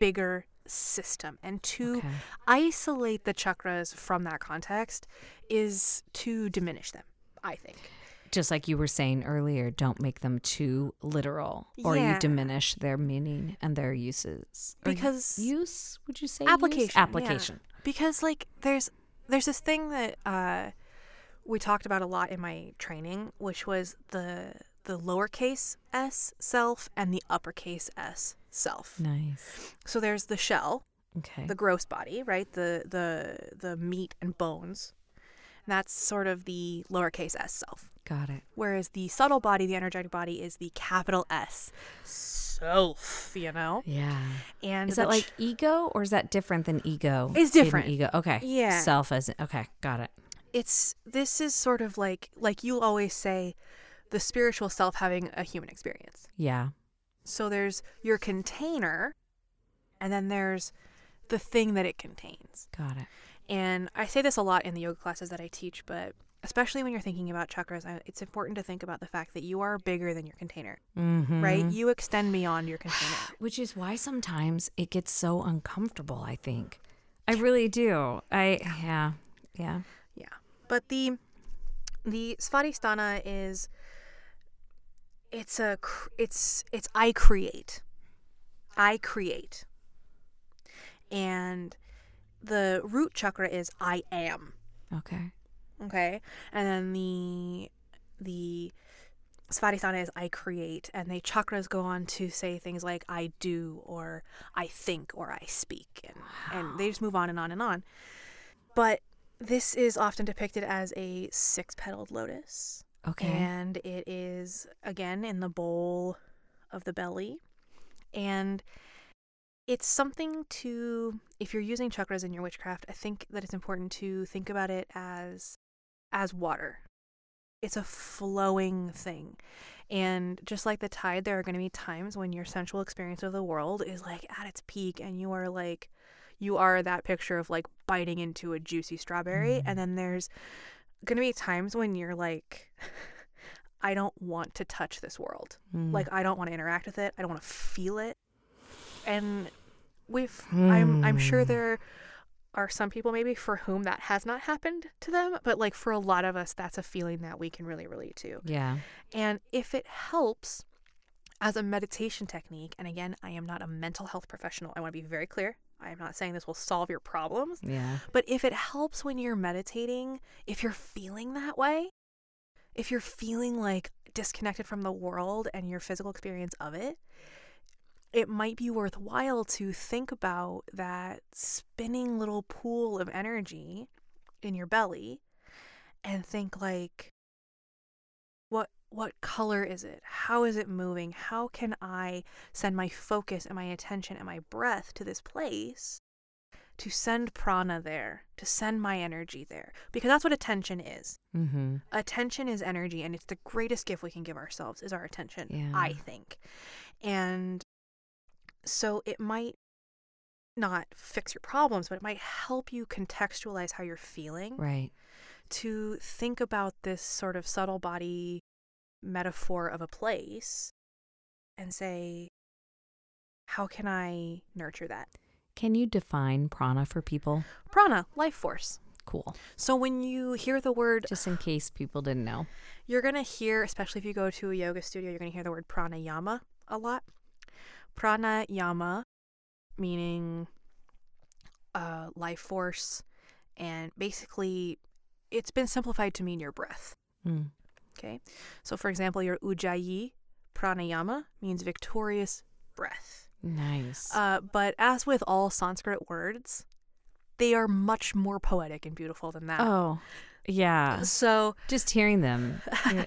Speaker 2: bigger system and to
Speaker 1: Okay.
Speaker 2: isolate the chakras from that context is to diminish them, I think.
Speaker 1: Just like you were saying earlier, don't make them too literal or
Speaker 2: Yeah.
Speaker 1: you diminish their meaning and their uses. Or
Speaker 2: Because-
Speaker 1: use, would you say? use?
Speaker 2: Application, yeah.
Speaker 1: Application.
Speaker 2: Because like there's there's this thing that uh we talked about a lot in my training, which was the the lowercase s self and the uppercase s self.
Speaker 1: Nice.
Speaker 2: So there's the shell,
Speaker 1: Okay.
Speaker 2: the gross body, right? The the the meat and bones. That's sort of the lowercase s self.
Speaker 1: Got it.
Speaker 2: Whereas the subtle body, the energetic body, is the capital S self, you know?
Speaker 1: Yeah.
Speaker 2: And
Speaker 1: Is that
Speaker 2: ch-
Speaker 1: like ego or is that different than ego?
Speaker 2: It's different.
Speaker 1: Ego. Okay.
Speaker 2: Yeah.
Speaker 1: Self as okay. Got it.
Speaker 2: it's this is sort of like like you always say the spiritual self having a human experience.
Speaker 1: Yeah.
Speaker 2: So there's your container and then there's the thing that it contains.
Speaker 1: Got it.
Speaker 2: And I say this a lot in the yoga classes that I teach, but especially when you're thinking about chakras, I- it's important to think about the fact that you are bigger than your container,
Speaker 1: Mm-hmm.
Speaker 2: right? You extend beyond your container.
Speaker 1: Which is why sometimes it gets so uncomfortable, I think. I really do. I yeah. Yeah.
Speaker 2: Yeah. But the the Svadhisthana is it's a it's it's I create. I create. And the root chakra is I am.
Speaker 1: Okay.
Speaker 2: Okay? And then the the Svadhisthana is I create and the chakras go on to say things like I do or I think or I speak and and they just move on and on and on. But this is often depicted as a six-petaled lotus
Speaker 1: Okay.
Speaker 2: and it is again in the bowl of the belly and it's something to if you're using chakras in your witchcraft i think that it's important to think about it as as water it's a flowing thing and just like the tide there are going to be times when your sensual experience of the world is like at its peak and you are like you are that picture of like biting into a juicy strawberry and mm. then there's gonna be times when you're like i don't want to touch this world
Speaker 1: Mm.
Speaker 2: like i don't want to interact with it i don't want to feel it and we've i'm i'm sure
Speaker 1: Hmm.
Speaker 2: there are some people maybe for whom that has not happened to them but like for a lot of us that's a feeling that we can really relate to
Speaker 1: Yeah.
Speaker 2: and if it helps as a meditation technique and again i am not a mental health professional i want to be very clear i am not saying this will solve your problems
Speaker 1: Yeah.
Speaker 2: but if it helps when you're meditating, if you're feeling that way, if you're feeling like disconnected from the world and your physical experience of it, it might be worthwhile to think about that spinning little pool of energy in your belly and think like what color is it? How is it moving? How can I send my focus and my attention and my breath to this place to send prana there, to send my energy there. Because that's what attention is.
Speaker 1: Mm-hmm.
Speaker 2: Attention is energy, and it's the greatest gift we can give ourselves is our attention,
Speaker 1: Yeah.
Speaker 2: I think. And so it might not fix your problems, but it might help you contextualize how you're feeling
Speaker 1: Right.
Speaker 2: to think about this sort of subtle body metaphor of a place and say, how can I nurture that?
Speaker 1: Can you define prana for people?
Speaker 2: Prana, life force.
Speaker 1: Cool.
Speaker 2: So when you hear the word,
Speaker 1: Just in case people didn't know.
Speaker 2: you're going to hear, especially if you go to a yoga studio, you're going to hear the word pranayama a lot. Pranayama, meaning uh, life force, and basically it's been simplified to mean your breath.
Speaker 1: Mm.
Speaker 2: Okay. So, for example, your ujjayi pranayama means victorious breath.
Speaker 1: Nice.
Speaker 2: Uh, but as with all Sanskrit words, they are much more poetic and beautiful than that.
Speaker 1: oh, yeah.
Speaker 2: So,
Speaker 1: Just hearing them.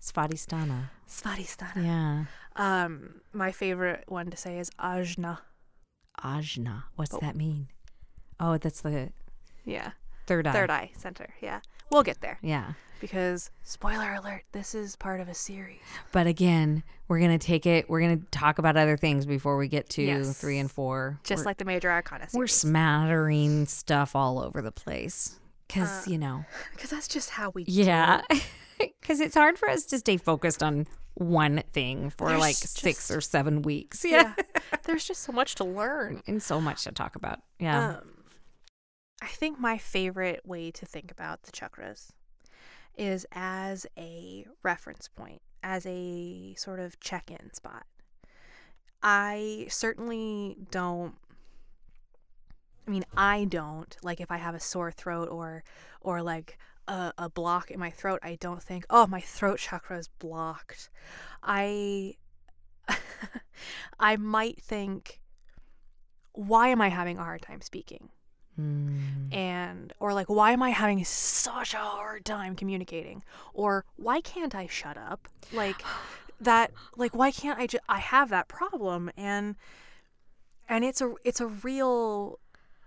Speaker 1: Svadhisthana.
Speaker 2: Svadhisthana.
Speaker 1: Yeah.
Speaker 2: Um, my favorite one to say is ajna.
Speaker 1: Ajna. What's
Speaker 2: Oh.
Speaker 1: that mean? Oh, that's the
Speaker 2: Yeah.
Speaker 1: third eye.
Speaker 2: Third eye center. Yeah. We'll get there
Speaker 1: Yeah.
Speaker 2: because, spoiler alert, this is part of a series.
Speaker 1: But again, we're going to take it, we're going to talk about other things before we get to
Speaker 2: Yes.
Speaker 1: three and four.
Speaker 2: Just
Speaker 1: we're,
Speaker 2: like the major arcana
Speaker 1: we're smattering stuff all over the place. Because,
Speaker 2: Uh,
Speaker 1: you know,
Speaker 2: Because that's just how we
Speaker 1: yeah. Because it's hard for us to stay focused on one thing for
Speaker 2: There's
Speaker 1: like six or seven weeks. Yeah.
Speaker 2: There's just so much to learn.
Speaker 1: and so much to talk about. Yeah.
Speaker 2: Um, I think my favorite way to think about the chakras is as a reference point, as a sort of check in spot. I certainly don't. I mean, I don't like if I have a sore throat or, or like a, a block in my throat. I don't think, oh, my throat chakra is blocked. I, I might think, why am I having a hard time speaking?
Speaker 1: Mm.
Speaker 2: and or like why am i having such a hard time communicating or why can't i shut up like that like why can't i just i have that problem and and it's a it's a real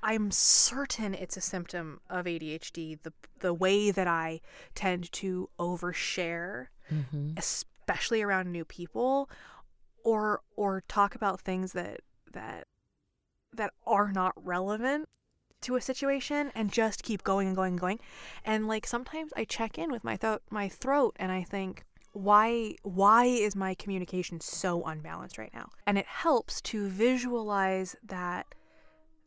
Speaker 2: i'm certain it's a symptom of adhd the the way that i tend to overshare
Speaker 1: Mhm.
Speaker 2: especially around new people or or talk about things that that that are not relevant to a situation and just keep going and going and going. And like sometimes i check in with my throat my throat and i think why why is my communication so unbalanced right now? And it helps to visualize that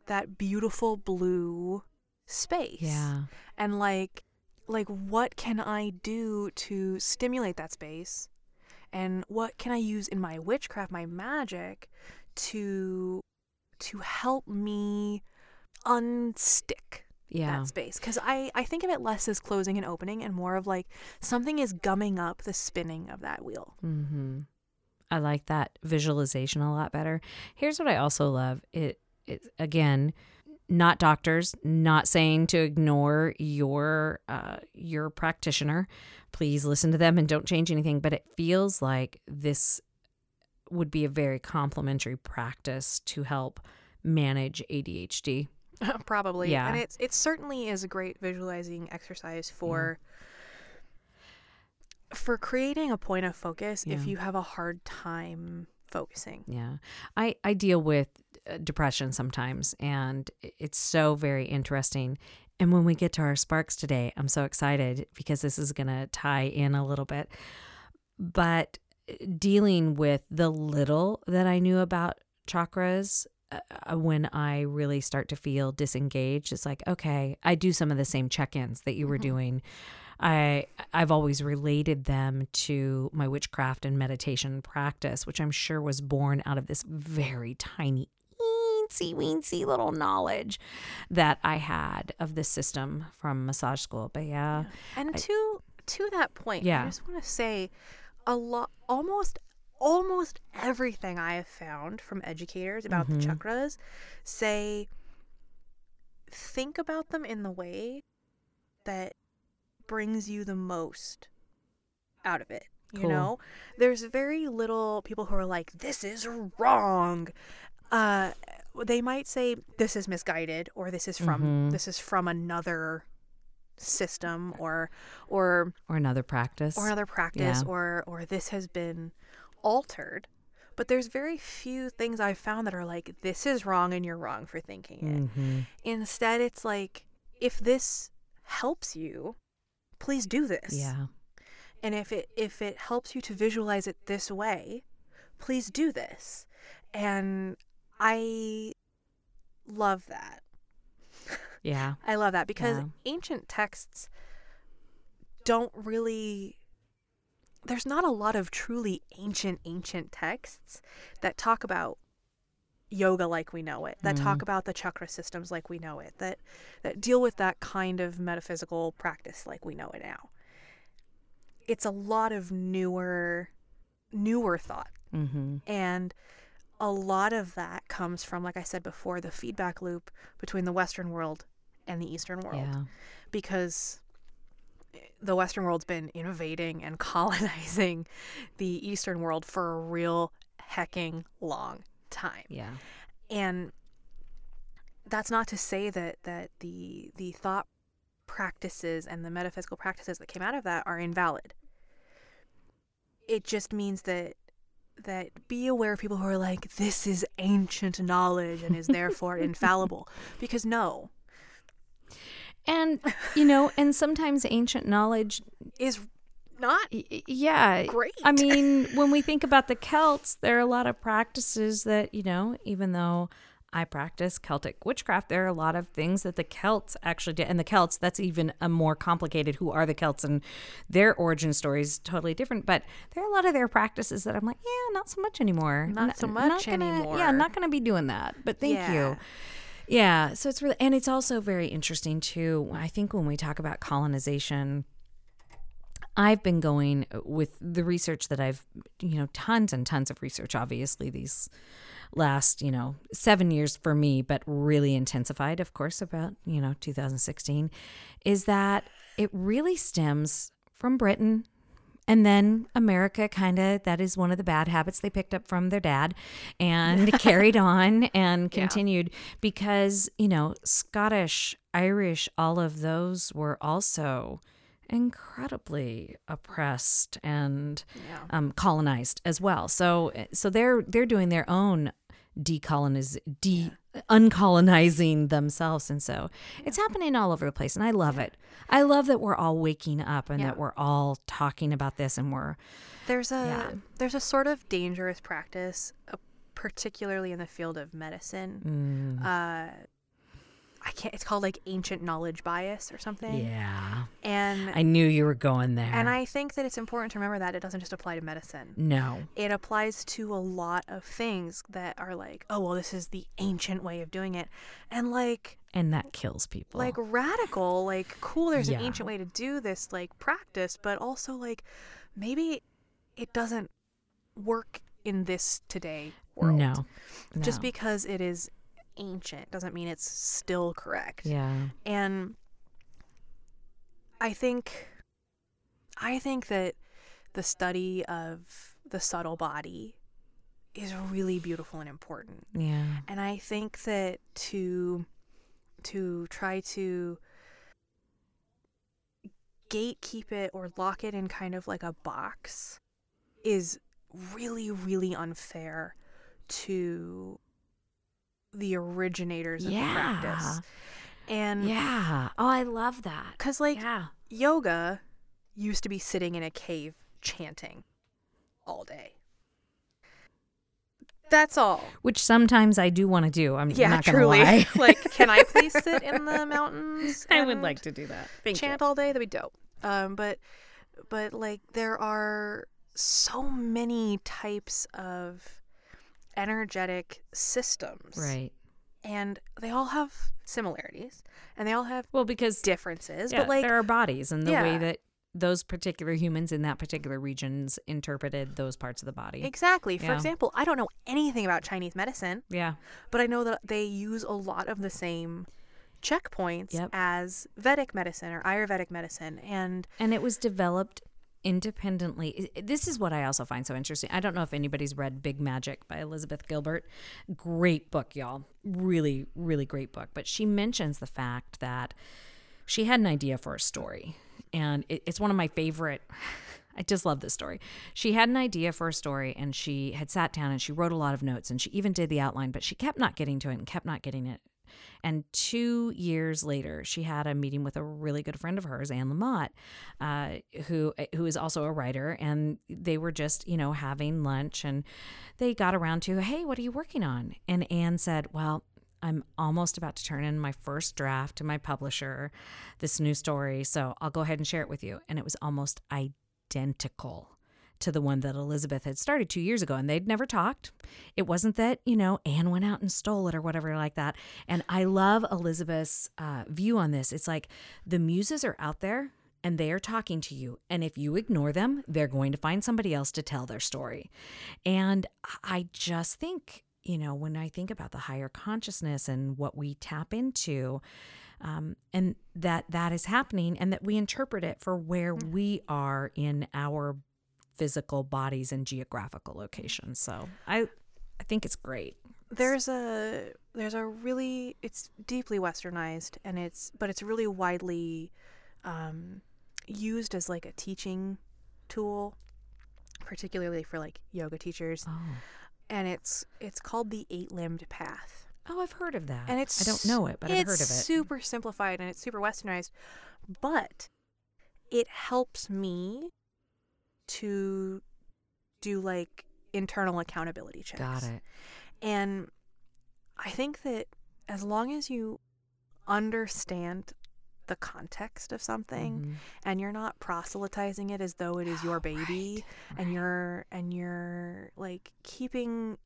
Speaker 2: that beautiful blue space.
Speaker 1: Yeah.
Speaker 2: and like like what can i do to stimulate that space? And what can i use in my witchcraft my magic to to help me unstick
Speaker 1: Yeah.
Speaker 2: that space because I, I think of it less as closing and opening and more of like something is gumming up the spinning of that wheel
Speaker 1: Mm-hmm. I like that visualization a lot better. Here's what I also love. It, it again, not doctors, not saying to ignore your uh, your practitioner. Please listen to them and don't change anything. But it feels like this would be a very complimentary practice to help manage ADHD.
Speaker 2: probably
Speaker 1: Yeah.
Speaker 2: and it's it certainly is a great visualizing exercise for for creating a point of focus if you have a hard time focusing
Speaker 1: Yeah. I, I deal with uh, depression sometimes, and it's so very interesting. And when we get to our sparks today, I'm so excited because this is going to tie in a little bit. But uh, dealing with the little that I knew about chakras uh, uh, when I really start to feel disengaged, it's like, okay, I do some of the same check ins that you were doing. I I've always related them to my witchcraft and meditation practice, which I'm sure was born out of this very tiny weensy weensy little knowledge that I had of the system from massage school. But yeah,
Speaker 2: and
Speaker 1: I-
Speaker 2: to to that point
Speaker 1: Yeah.
Speaker 2: i just want to say a lot almost almost everything i have found from educators about
Speaker 1: Mhm.
Speaker 2: the chakras say think about them in the way that brings you the most out of it you
Speaker 1: Cool.
Speaker 2: know there's very little people who are like this is wrong uh they might say this is misguided or this is from
Speaker 1: Mhm.
Speaker 2: this is from another system or or
Speaker 1: or another practice.
Speaker 2: or another practice
Speaker 1: Yeah.
Speaker 2: or or this has been altered but there's very few things i've found that are like this is wrong and you're wrong for thinking it
Speaker 1: Mhm.
Speaker 2: instead it's like if this helps you please do this
Speaker 1: Yeah.
Speaker 2: and if it if it helps you to visualize it this way please do this and i love that
Speaker 1: Yeah.
Speaker 2: I love that because
Speaker 1: Yeah.
Speaker 2: ancient texts don't really there's not a lot of truly ancient ancient texts that talk about yoga like we know it that talk
Speaker 1: Mhm.
Speaker 2: about the chakra systems like we know it that that deal with that kind of metaphysical practice like we know it now it's a lot of newer newer thought
Speaker 1: Mm-hmm.
Speaker 2: and a lot of that comes from like i said before the feedback loop between the western world and the eastern world
Speaker 1: Yeah.
Speaker 2: because the western world's been invading and colonizing the eastern world for a real hecking long time.
Speaker 1: Yeah.
Speaker 2: and that's not to say that that the the thought practices and the metaphysical practices that came out of that are invalid. It just means that that be aware of people who are like this is ancient knowledge and is therefore infallible. Because no
Speaker 1: And you know, and sometimes ancient knowledge
Speaker 2: is not
Speaker 1: yeah.
Speaker 2: great.
Speaker 1: I mean when we think about the celts there are a lot of practices that you know even though i practice celtic witchcraft there are a lot of things that the celts actually did. And the celts that's even a more complicated who are the celts and their origin story is totally different. But there are a lot of their practices that i'm like yeah not so much anymore.
Speaker 2: Not
Speaker 1: N-
Speaker 2: so much
Speaker 1: gonna- yeah not gonna be doing that. But thank
Speaker 2: Yeah.
Speaker 1: you yeah so it's really and it's also very interesting too i think when we talk about colonization I've been going with the research that I've, you know, tons and tons of research. Obviously, these last, you know, seven years for me, but really intensified, of course, about, you know, 2016, is that it really stems from Britain. And then America kind of, that is one of the bad habits they picked up from their dad and carried on and continued because, you know, Scottish, Irish, all of those were also incredibly oppressed and
Speaker 2: Yeah.
Speaker 1: um, colonized as well. So so they're they're doing their own decoloniz de uncolonizing themselves and so it's happening all over the place and I love it. I love that we're all waking up and
Speaker 2: Yeah.
Speaker 1: that we're all talking about this and we're
Speaker 2: There's a
Speaker 1: Yeah.
Speaker 2: there's a sort of dangerous practice, uh, particularly in the field of medicine.
Speaker 1: mm,
Speaker 2: Uh, I can't. It's called like ancient knowledge bias or something.
Speaker 1: yeah.
Speaker 2: And
Speaker 1: I knew you were going there.
Speaker 2: and I think that it's important to remember that it doesn't just apply to medicine.
Speaker 1: no.
Speaker 2: It applies to a lot of things that are like, oh well, this is the ancient way of doing it, and like
Speaker 1: And that kills people.
Speaker 2: like radical, like cool. There's
Speaker 1: Yeah.
Speaker 2: an ancient way to do this like practice, but also like maybe it doesn't work in this today world.
Speaker 1: no.
Speaker 2: Just because it is ancient doesn't mean it's still correct.
Speaker 1: Yeah.
Speaker 2: And I think I think that the study of the subtle body is really beautiful and important.
Speaker 1: Yeah.
Speaker 2: And I think that to to try to gatekeep it or lock it in kind of like a box is really really unfair to the originators of the practice. And
Speaker 1: Yeah. Oh, I love that.
Speaker 2: cuz like
Speaker 1: yeah.
Speaker 2: yoga used to be sitting in a cave chanting all day. That's all.
Speaker 1: Which sometimes I do want to do. I'm
Speaker 2: Yeah,
Speaker 1: not
Speaker 2: truly.
Speaker 1: lie.
Speaker 2: like, can I please sit in the mountains?
Speaker 1: I would like to do that. Thank
Speaker 2: chant all day. That'd be dope. Um, but but like there are so many types of energetic systems.
Speaker 1: Right.
Speaker 2: And they all have similarities, and they all have
Speaker 1: Well, because
Speaker 2: differences.
Speaker 1: yeah,
Speaker 2: but like
Speaker 1: there are bodies and the way that those particular humans in that particular regions interpreted those parts of the body.
Speaker 2: exactly. For
Speaker 1: Yeah.
Speaker 2: example, I don't know anything about Chinese medicine.
Speaker 1: yeah.
Speaker 2: but I know that they use a lot of the same checkpoints
Speaker 1: Yep.
Speaker 2: as Vedic medicine or Ayurvedic medicine. And
Speaker 1: And it was developed independently. This is what I also find so interesting. I don't know if anybody's read Big Magic by Elizabeth Gilbert. Great book, y'all. Really, really great book. But she mentions the fact that she had an idea for a story. And it, it's one of my favorite. I just love this story. She had an idea for a story and she had sat down and she wrote a lot of notes and she even did the outline, but she kept not getting to it and kept not getting it and two years later, she had a meeting with a really good friend of hers, Anne Lamott, uh, who who is also a writer, and they were just you know having lunch, and they got around to, hey, what are you working on? And Anne said, well. I'm almost about to turn in my first draft to my publisher, this new story. So I'll go ahead and share it with you. And it was almost identical to the one that Elizabeth had started two years ago, and they'd never talked. It wasn't that, you know, Anne went out and stole it or whatever like that. And I love Elizabeth's uh, view on this. It's like the muses are out there and they are talking to you. And if you ignore them, they're going to find somebody else to tell their story. And I just think, you know, when I think about the higher consciousness and what we tap into, um, and that that is happening and that we interpret it for where we are in our physical bodies and geographical locations. So I I think it's great.
Speaker 2: there's a there's a really it's deeply westernized and it's but it's really widely um, used as like a teaching tool particularly for like yoga teachers
Speaker 1: Oh.
Speaker 2: and it's it's called the eight-limbed path
Speaker 1: Oh, I've heard of that.
Speaker 2: and it's
Speaker 1: I don't know it, but I've heard of it.
Speaker 2: super simplified and it's super westernized but it helps me to do like internal accountability checks
Speaker 1: Got it.
Speaker 2: and i think that as long as you understand the context of something
Speaker 1: Mhm.
Speaker 2: and you're not proselytizing it as though it is your baby
Speaker 1: Right,
Speaker 2: and
Speaker 1: right.
Speaker 2: you're and you're like keeping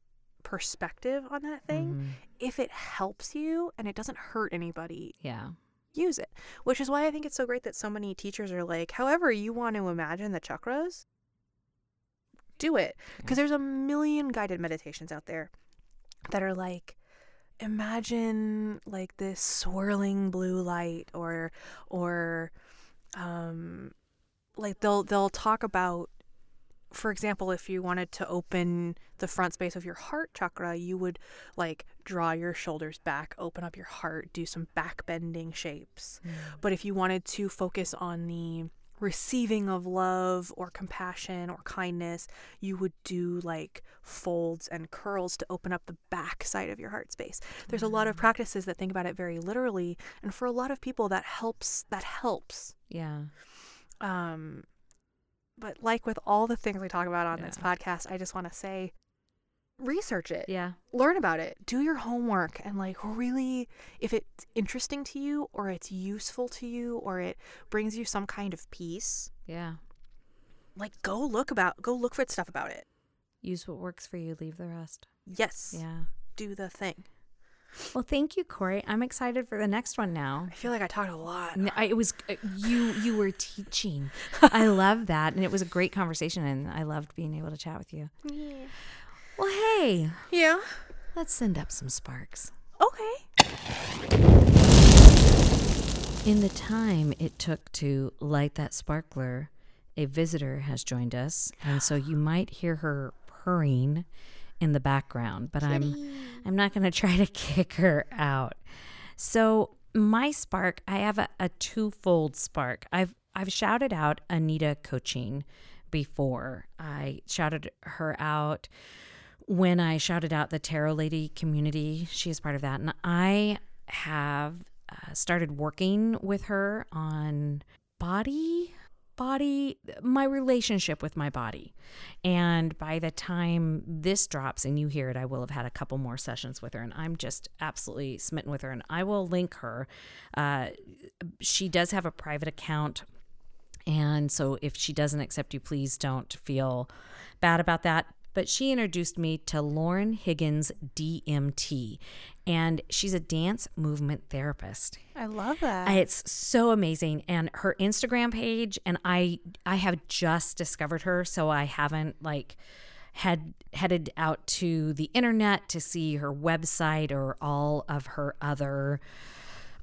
Speaker 2: perspective on that thing
Speaker 1: Mhm.
Speaker 2: if it helps you and it doesn't hurt anybody
Speaker 1: Yeah.
Speaker 2: Use it which is why i think it's so great that so many teachers are like however you want to imagine the chakras do it. Because there's a million guided meditations out there that are like imagine like this swirling blue light or or um like they'll they'll talk about for example if you wanted to open the front space of your heart chakra you would like draw your shoulders back open up your heart do some back bending shapes but if you wanted to focus on the receiving of love or compassion or kindness, you would do like folds and curls to open up the back side of your heart space. There's a lot of practices that think about it very literally, and for a lot of people that helps that helps.
Speaker 1: Yeah.
Speaker 2: Um but like with all the things we talk about on this podcast, I just want to say research it
Speaker 1: Yeah.
Speaker 2: learn about it do your homework and like really if it's interesting to you or it's useful to you or it brings you some kind of peace
Speaker 1: Yeah.
Speaker 2: like go look about go look for stuff about it
Speaker 1: Use what works for you, leave the rest.
Speaker 2: yes
Speaker 1: Yeah.
Speaker 2: do the thing
Speaker 1: Well, thank you, Corey. I'm excited for the next one now.
Speaker 2: i feel like i talked a lot
Speaker 1: I, it was uh, you. You were teaching. I love that, and it was a great conversation, and I loved being able to chat with you. Yeah. Well, hey,
Speaker 2: yeah
Speaker 1: let's send up some sparks.
Speaker 2: okay
Speaker 1: In the time it took to light that sparkler, a visitor has joined us, and so you might hear her purring in the background, but I'm I'm not going to try to kick her out. So, my spark, I have a, a twofold spark. I've I've shouted out Anita coaching before. I shouted her out when I shouted out the Tarot Lady community. She is part of that, and I have uh, started working with her on body body my relationship with my body and by the time this drops and you hear it i will have had a couple more sessions with her and i'm just absolutely smitten with her and i will link her uh, she does have a private account and so if she doesn't accept you, please don't feel bad about that. But she introduced me to Lauren Higgins DMT, and she's a dance movement therapist.
Speaker 2: i love that
Speaker 1: It's so amazing, and her Instagram page, and I I have just discovered her, so I haven't like had headed out to the internet to see her website or all of her other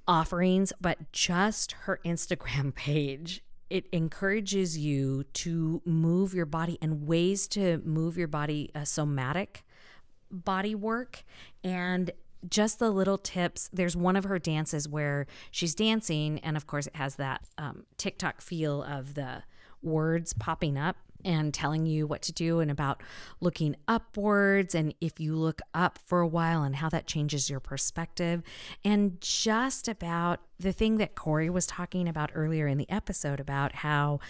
Speaker 1: offerings, but just her Instagram page. It encourages you to move your body and ways to move your body, uh, somatic body work, and just the little tips. There's one of her dances where she's dancing, and of course, it has that um, TikTok feel of the words popping up and telling you what to do and about looking upwards and if you look up for a while and how that changes your perspective. And just about the thing that Corey was talking about earlier in the episode about how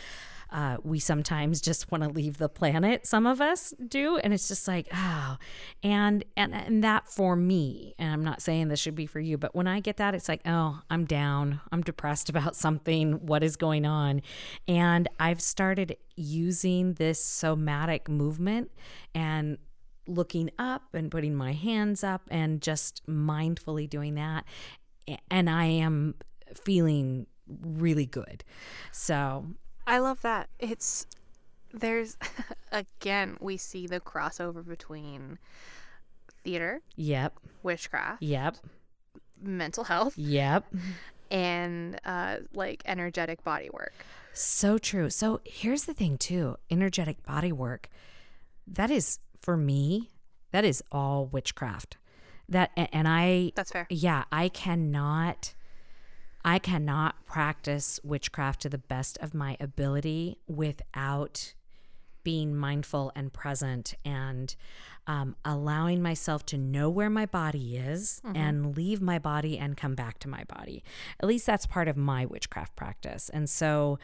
Speaker 1: uh, we sometimes just want to leave the planet. Some of us do, and it's just like, oh, and and and that for me, and I'm not saying this should be for you, but when I get that, it's like, oh, I'm down, I'm depressed about something. What is going on? And I've started using this somatic movement and looking up and putting my hands up and just mindfully doing that, and I am feeling really good. So
Speaker 2: i love that it's there's again we see the crossover between theater
Speaker 1: Yep.
Speaker 2: witchcraft
Speaker 1: Yep.
Speaker 2: mental health
Speaker 1: Yep.
Speaker 2: and uh, like energetic body work
Speaker 1: So true. So here's the thing too, energetic body work. That is for me, that is all witchcraft. That and I
Speaker 2: that's fair
Speaker 1: yeah, I cannot I cannot practice witchcraft to the best of my ability without being mindful and present and um, allowing myself to know where my body is and leave my body and come back to my body. At least that's part of my witchcraft practice. And so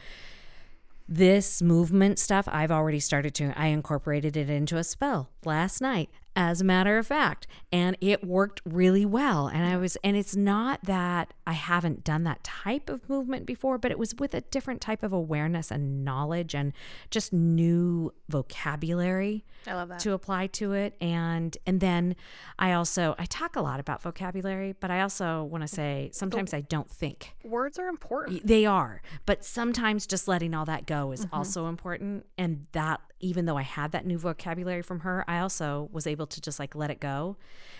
Speaker 1: this movement stuff, I've already started to, I incorporated it into a spell last night, as a matter of fact, and it worked really well. And I was, and it's not that I haven't done that type of movement before, but it was with a different type of awareness and knowledge and just new vocabulary
Speaker 2: i love that.
Speaker 1: to apply to it. And and then i also i talk a lot about vocabulary but i also want to mm. say sometimes i don't think.
Speaker 2: words are important.
Speaker 1: They are but sometimes just letting all that go is mm-hmm. also important and that even though i had that new vocabulary from her i also was able to just like let it go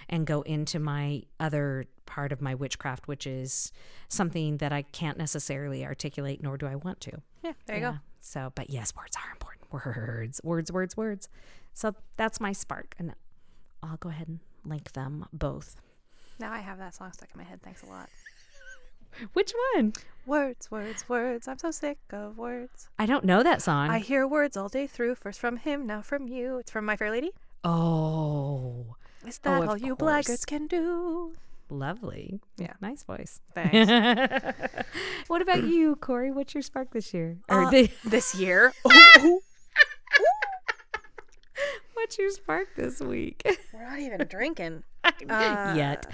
Speaker 1: and go into my other part of my witchcraft, which is something that I can't necessarily articulate, nor do I want to.
Speaker 2: Yeah, there you
Speaker 1: Yeah.
Speaker 2: go.
Speaker 1: So, but yes, words are important. Words, words, words, words. So that's my spark. And I'll go ahead and link them both.
Speaker 2: Now I have that song stuck in my head. Thanks a lot.
Speaker 1: Which one?
Speaker 2: Words, words, words. I'm so sick of words.
Speaker 1: I don't know that song.
Speaker 2: I hear words all day through. First from him, now from you. It's from My Fair Lady.
Speaker 1: oh,
Speaker 2: Is that
Speaker 1: of
Speaker 2: all you
Speaker 1: course.
Speaker 2: blaggards can do?
Speaker 1: lovely.
Speaker 2: Yeah.
Speaker 1: Nice voice.
Speaker 2: Thanks.
Speaker 1: what about you, Corey? What's your spark this year? Or
Speaker 2: Uh,
Speaker 1: the-
Speaker 2: this year.
Speaker 1: what's your spark this week?
Speaker 2: We're not even drinking.
Speaker 1: Yet.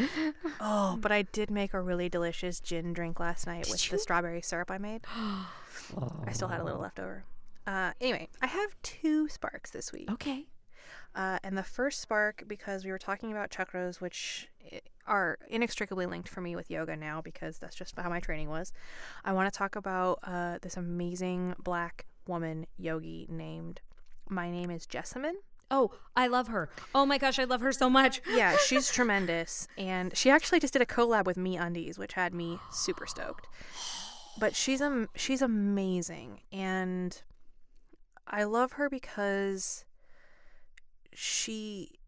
Speaker 2: Oh, but I did make a really delicious gin drink last night with the strawberry syrup I made. I still had a little left over. Uh, anyway, I have two sparks this week.
Speaker 1: Okay.
Speaker 2: Uh, and the first spark, because we were talking about chakras, which are inextricably linked for me with yoga now, because that's just how my training was. I want to talk about uh, this amazing black woman yogi named. My name is Jessamine.
Speaker 1: Oh, I love her. Oh my gosh, I love her so much.
Speaker 2: Yeah, she's tremendous, and she actually just did a collab with Me Undies, which had me super stoked. But she's um she's amazing, and I love her because she.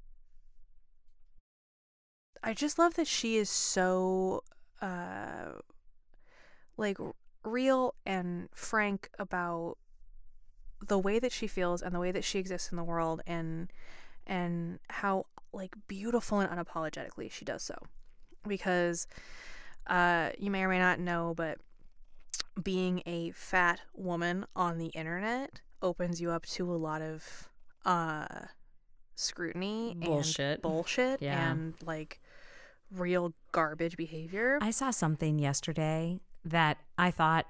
Speaker 2: I just love that she is so, uh, like real and frank about the way that she feels and the way that she exists in the world and and how like beautiful and unapologetically she does so because uh you may or may not know but being a fat woman on the internet opens you up to a lot of uh scrutiny
Speaker 1: Bullshit.
Speaker 2: and bullshit
Speaker 1: Yeah.
Speaker 2: and like real garbage behavior
Speaker 1: I saw something yesterday that I thought,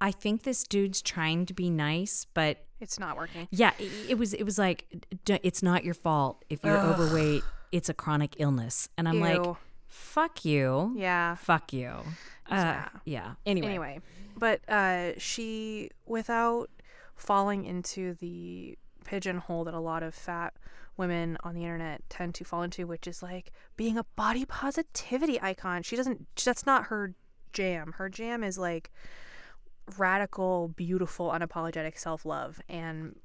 Speaker 1: I think this dude's trying to be nice, but
Speaker 2: it's not working
Speaker 1: yeah, it, it was. It was like, d- it's not your fault if you're
Speaker 2: Ugh.
Speaker 1: overweight. It's a chronic illness, and I'm like, fuck you,
Speaker 2: yeah
Speaker 1: fuck you. Uh,
Speaker 2: Yeah.
Speaker 1: yeah. Anyway,
Speaker 2: anyway but uh she without falling into the pigeonhole that a lot of fat women on the internet tend to fall into which is like being a body positivity icon she doesn't that's not her jam her jam is like radical beautiful unapologetic self-love. And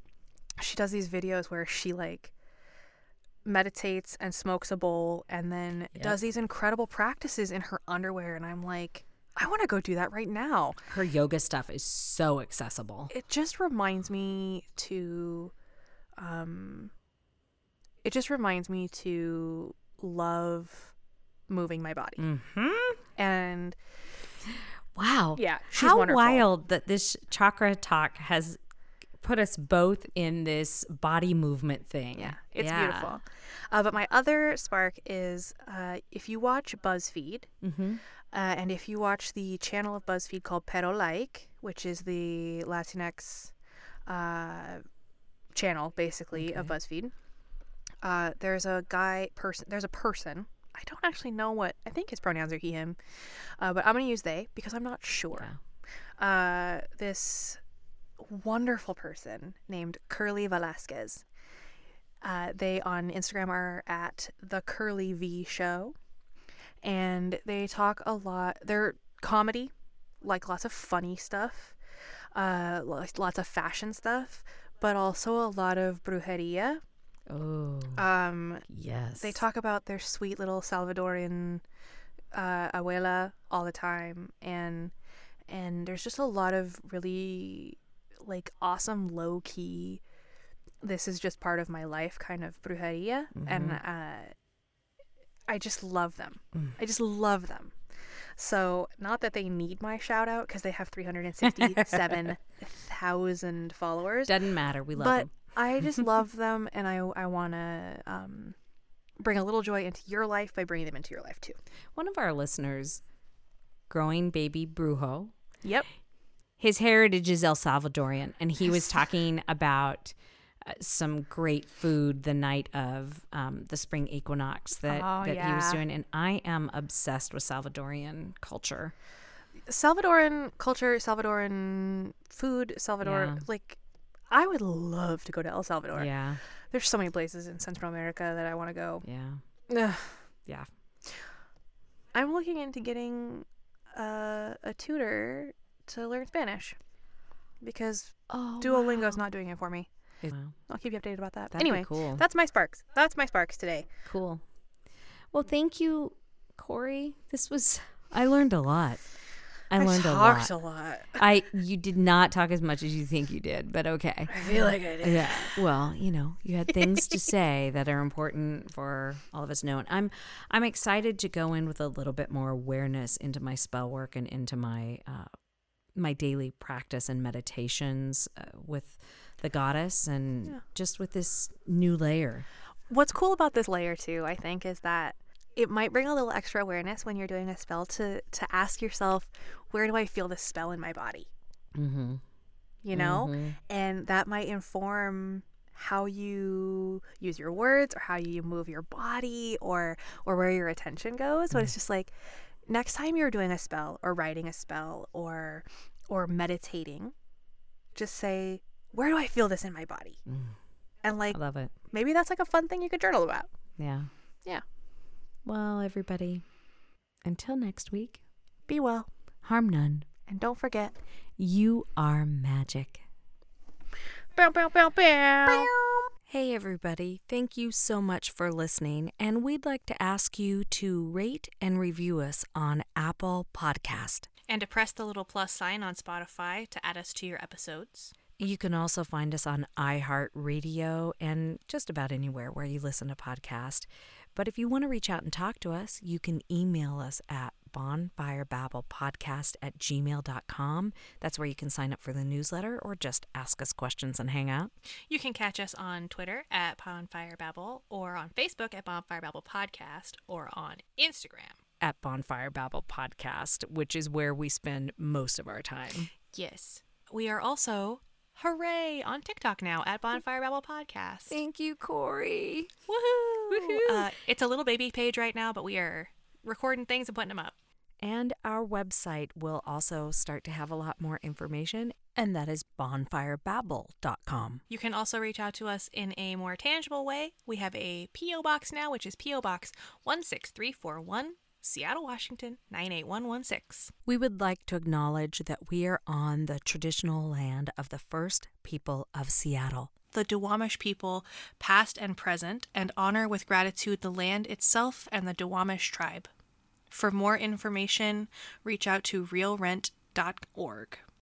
Speaker 2: she does these videos where she like meditates and smokes a bowl and then
Speaker 1: Yep.
Speaker 2: does these incredible practices in her underwear. And i'm like i want to go do that right now.
Speaker 1: Her yoga stuff is so accessible.
Speaker 2: it just reminds me to um it just reminds me to love moving my body.
Speaker 1: Hmm
Speaker 2: and
Speaker 1: Wow.
Speaker 2: yeah
Speaker 1: How
Speaker 2: wonderful
Speaker 1: wild that this chakra talk has put us both in this body movement thing.
Speaker 2: yeah it's
Speaker 1: Yeah.
Speaker 2: beautiful uh, but my other spark is uh, if you watch buzzfeed
Speaker 1: Mm-hmm.
Speaker 2: uh, and if you watch the channel of buzzfeed called pero like which is the latinx uh, channel basically of buzzfeed uh, there's a guy person there's a person i don't actually know what i think his pronouns are he him uh, but i'm going to use they because i'm not sure. Uh, this wonderful person named curly velasquez. Uh, they on instagram are at the curly v show. And they talk a lot they're comedy like lots of funny stuff uh, lots of fashion stuff but also a lot of brujeria
Speaker 1: Oh,
Speaker 2: um,
Speaker 1: yes.
Speaker 2: they talk about their sweet little Salvadorian uh, abuela all the time, and and there's just a lot of really like awesome low key. This is just part of my life, kind of brujeria, and uh, I just love them.
Speaker 1: Mm.
Speaker 2: I just love them. So not that they need my shout out because they have 367,000 followers,
Speaker 1: Doesn't matter. We love
Speaker 2: but
Speaker 1: them.
Speaker 2: I just love them, and I I want to um, bring a little joy into your life by bringing them into your life too.
Speaker 1: One of our listeners, growing baby Brujo,
Speaker 2: Yep.
Speaker 1: his heritage is El Salvadorian, and he was talking about uh, some great food the night of um, the spring equinox that,
Speaker 2: Oh,
Speaker 1: that he was doing. And I am obsessed with Salvadorian culture.
Speaker 2: Salvadoran culture, Salvadoran food, Salvador
Speaker 1: Yeah.
Speaker 2: like I would love to go to El Salvador.
Speaker 1: Yeah.
Speaker 2: There's so many places in Central America that I want to go.
Speaker 1: Yeah.
Speaker 2: Ugh.
Speaker 1: Yeah.
Speaker 2: I'm looking into getting uh, a tutor to learn Spanish because
Speaker 1: Oh.
Speaker 2: Duolingo's not doing it for me.
Speaker 1: Wow.
Speaker 2: I'll keep you updated about that.
Speaker 1: That'd
Speaker 2: anyway,
Speaker 1: cool.
Speaker 2: that's my sparks. That's my sparks today.
Speaker 1: Cool. Well, thank you, Corey. This was I learned a lot. I learned a lot.
Speaker 2: talked a lot.
Speaker 1: I you did not talk as much as you think you did, but okay.
Speaker 2: I feel like I did.
Speaker 1: Yeah. Well, you know, you had things to say that are important for all of us to know. And I'm I'm excited to go in with a little bit more awareness into my spell work and into my uh, my daily practice and meditations uh, with the goddess and
Speaker 2: Yeah.
Speaker 1: just with this new layer.
Speaker 2: What's cool about this layer too, I think, is that it might bring a little extra awareness when you're doing a spell to to ask yourself, where do I feel this spell in my body?
Speaker 1: Mm-hmm.
Speaker 2: You know, mm-hmm. and that might inform how you use your words or how you move your body or or where your attention goes. So mm. it's just like next time you're doing a spell or writing a spell or or meditating, just say, where do I feel this in my body? Mm. And like
Speaker 1: I love it.
Speaker 2: maybe that's like a fun thing you could journal about.
Speaker 1: Yeah.
Speaker 2: Yeah.
Speaker 1: Well, everybody, until next week,
Speaker 2: Be well.
Speaker 1: harm none.
Speaker 2: And don't forget.
Speaker 1: You are magic.
Speaker 2: Bow, bow, bow, bow.
Speaker 1: Hey, everybody. Thank you so much for listening. And we'd like to ask you to rate and review us on Apple Podcast.
Speaker 3: And to press the little plus sign on Spotify to add us to your episodes.
Speaker 1: You can also find us on iHeartRadio and just about anywhere where you listen to podcasts. But if you want to reach out and talk to us, you can email us at bonfirebabblepodcast at gmail.com. That's where you can sign up for the newsletter or just ask us questions and hang out.
Speaker 3: You can catch us on Twitter at Bonfire Babble or on Facebook at Bonfire Babble Podcast or on Instagram.
Speaker 1: At Bonfire Babble Podcast, which is where we spend most of our time.
Speaker 3: Yes. We are also, hooray, on TikTok now at Bonfire Babble Podcast.
Speaker 1: Thank you, Corey.
Speaker 3: Woohoo! Uh, it's a little baby page right now, but we are recording things and putting them up.
Speaker 1: And our website will also start to have a lot more information, and that is bonfirebabble.com.
Speaker 3: You can also reach out to us in a more tangible way. We have a P.O. Box now, which is P.O. Box 16341, Seattle, Washington 98116.
Speaker 1: We would like to acknowledge that we are on the traditional land of the first people of Seattle.
Speaker 3: the Duwamish people, past and present, and honor with gratitude the land itself and the Duwamish tribe. For more information, reach out to realrent.org.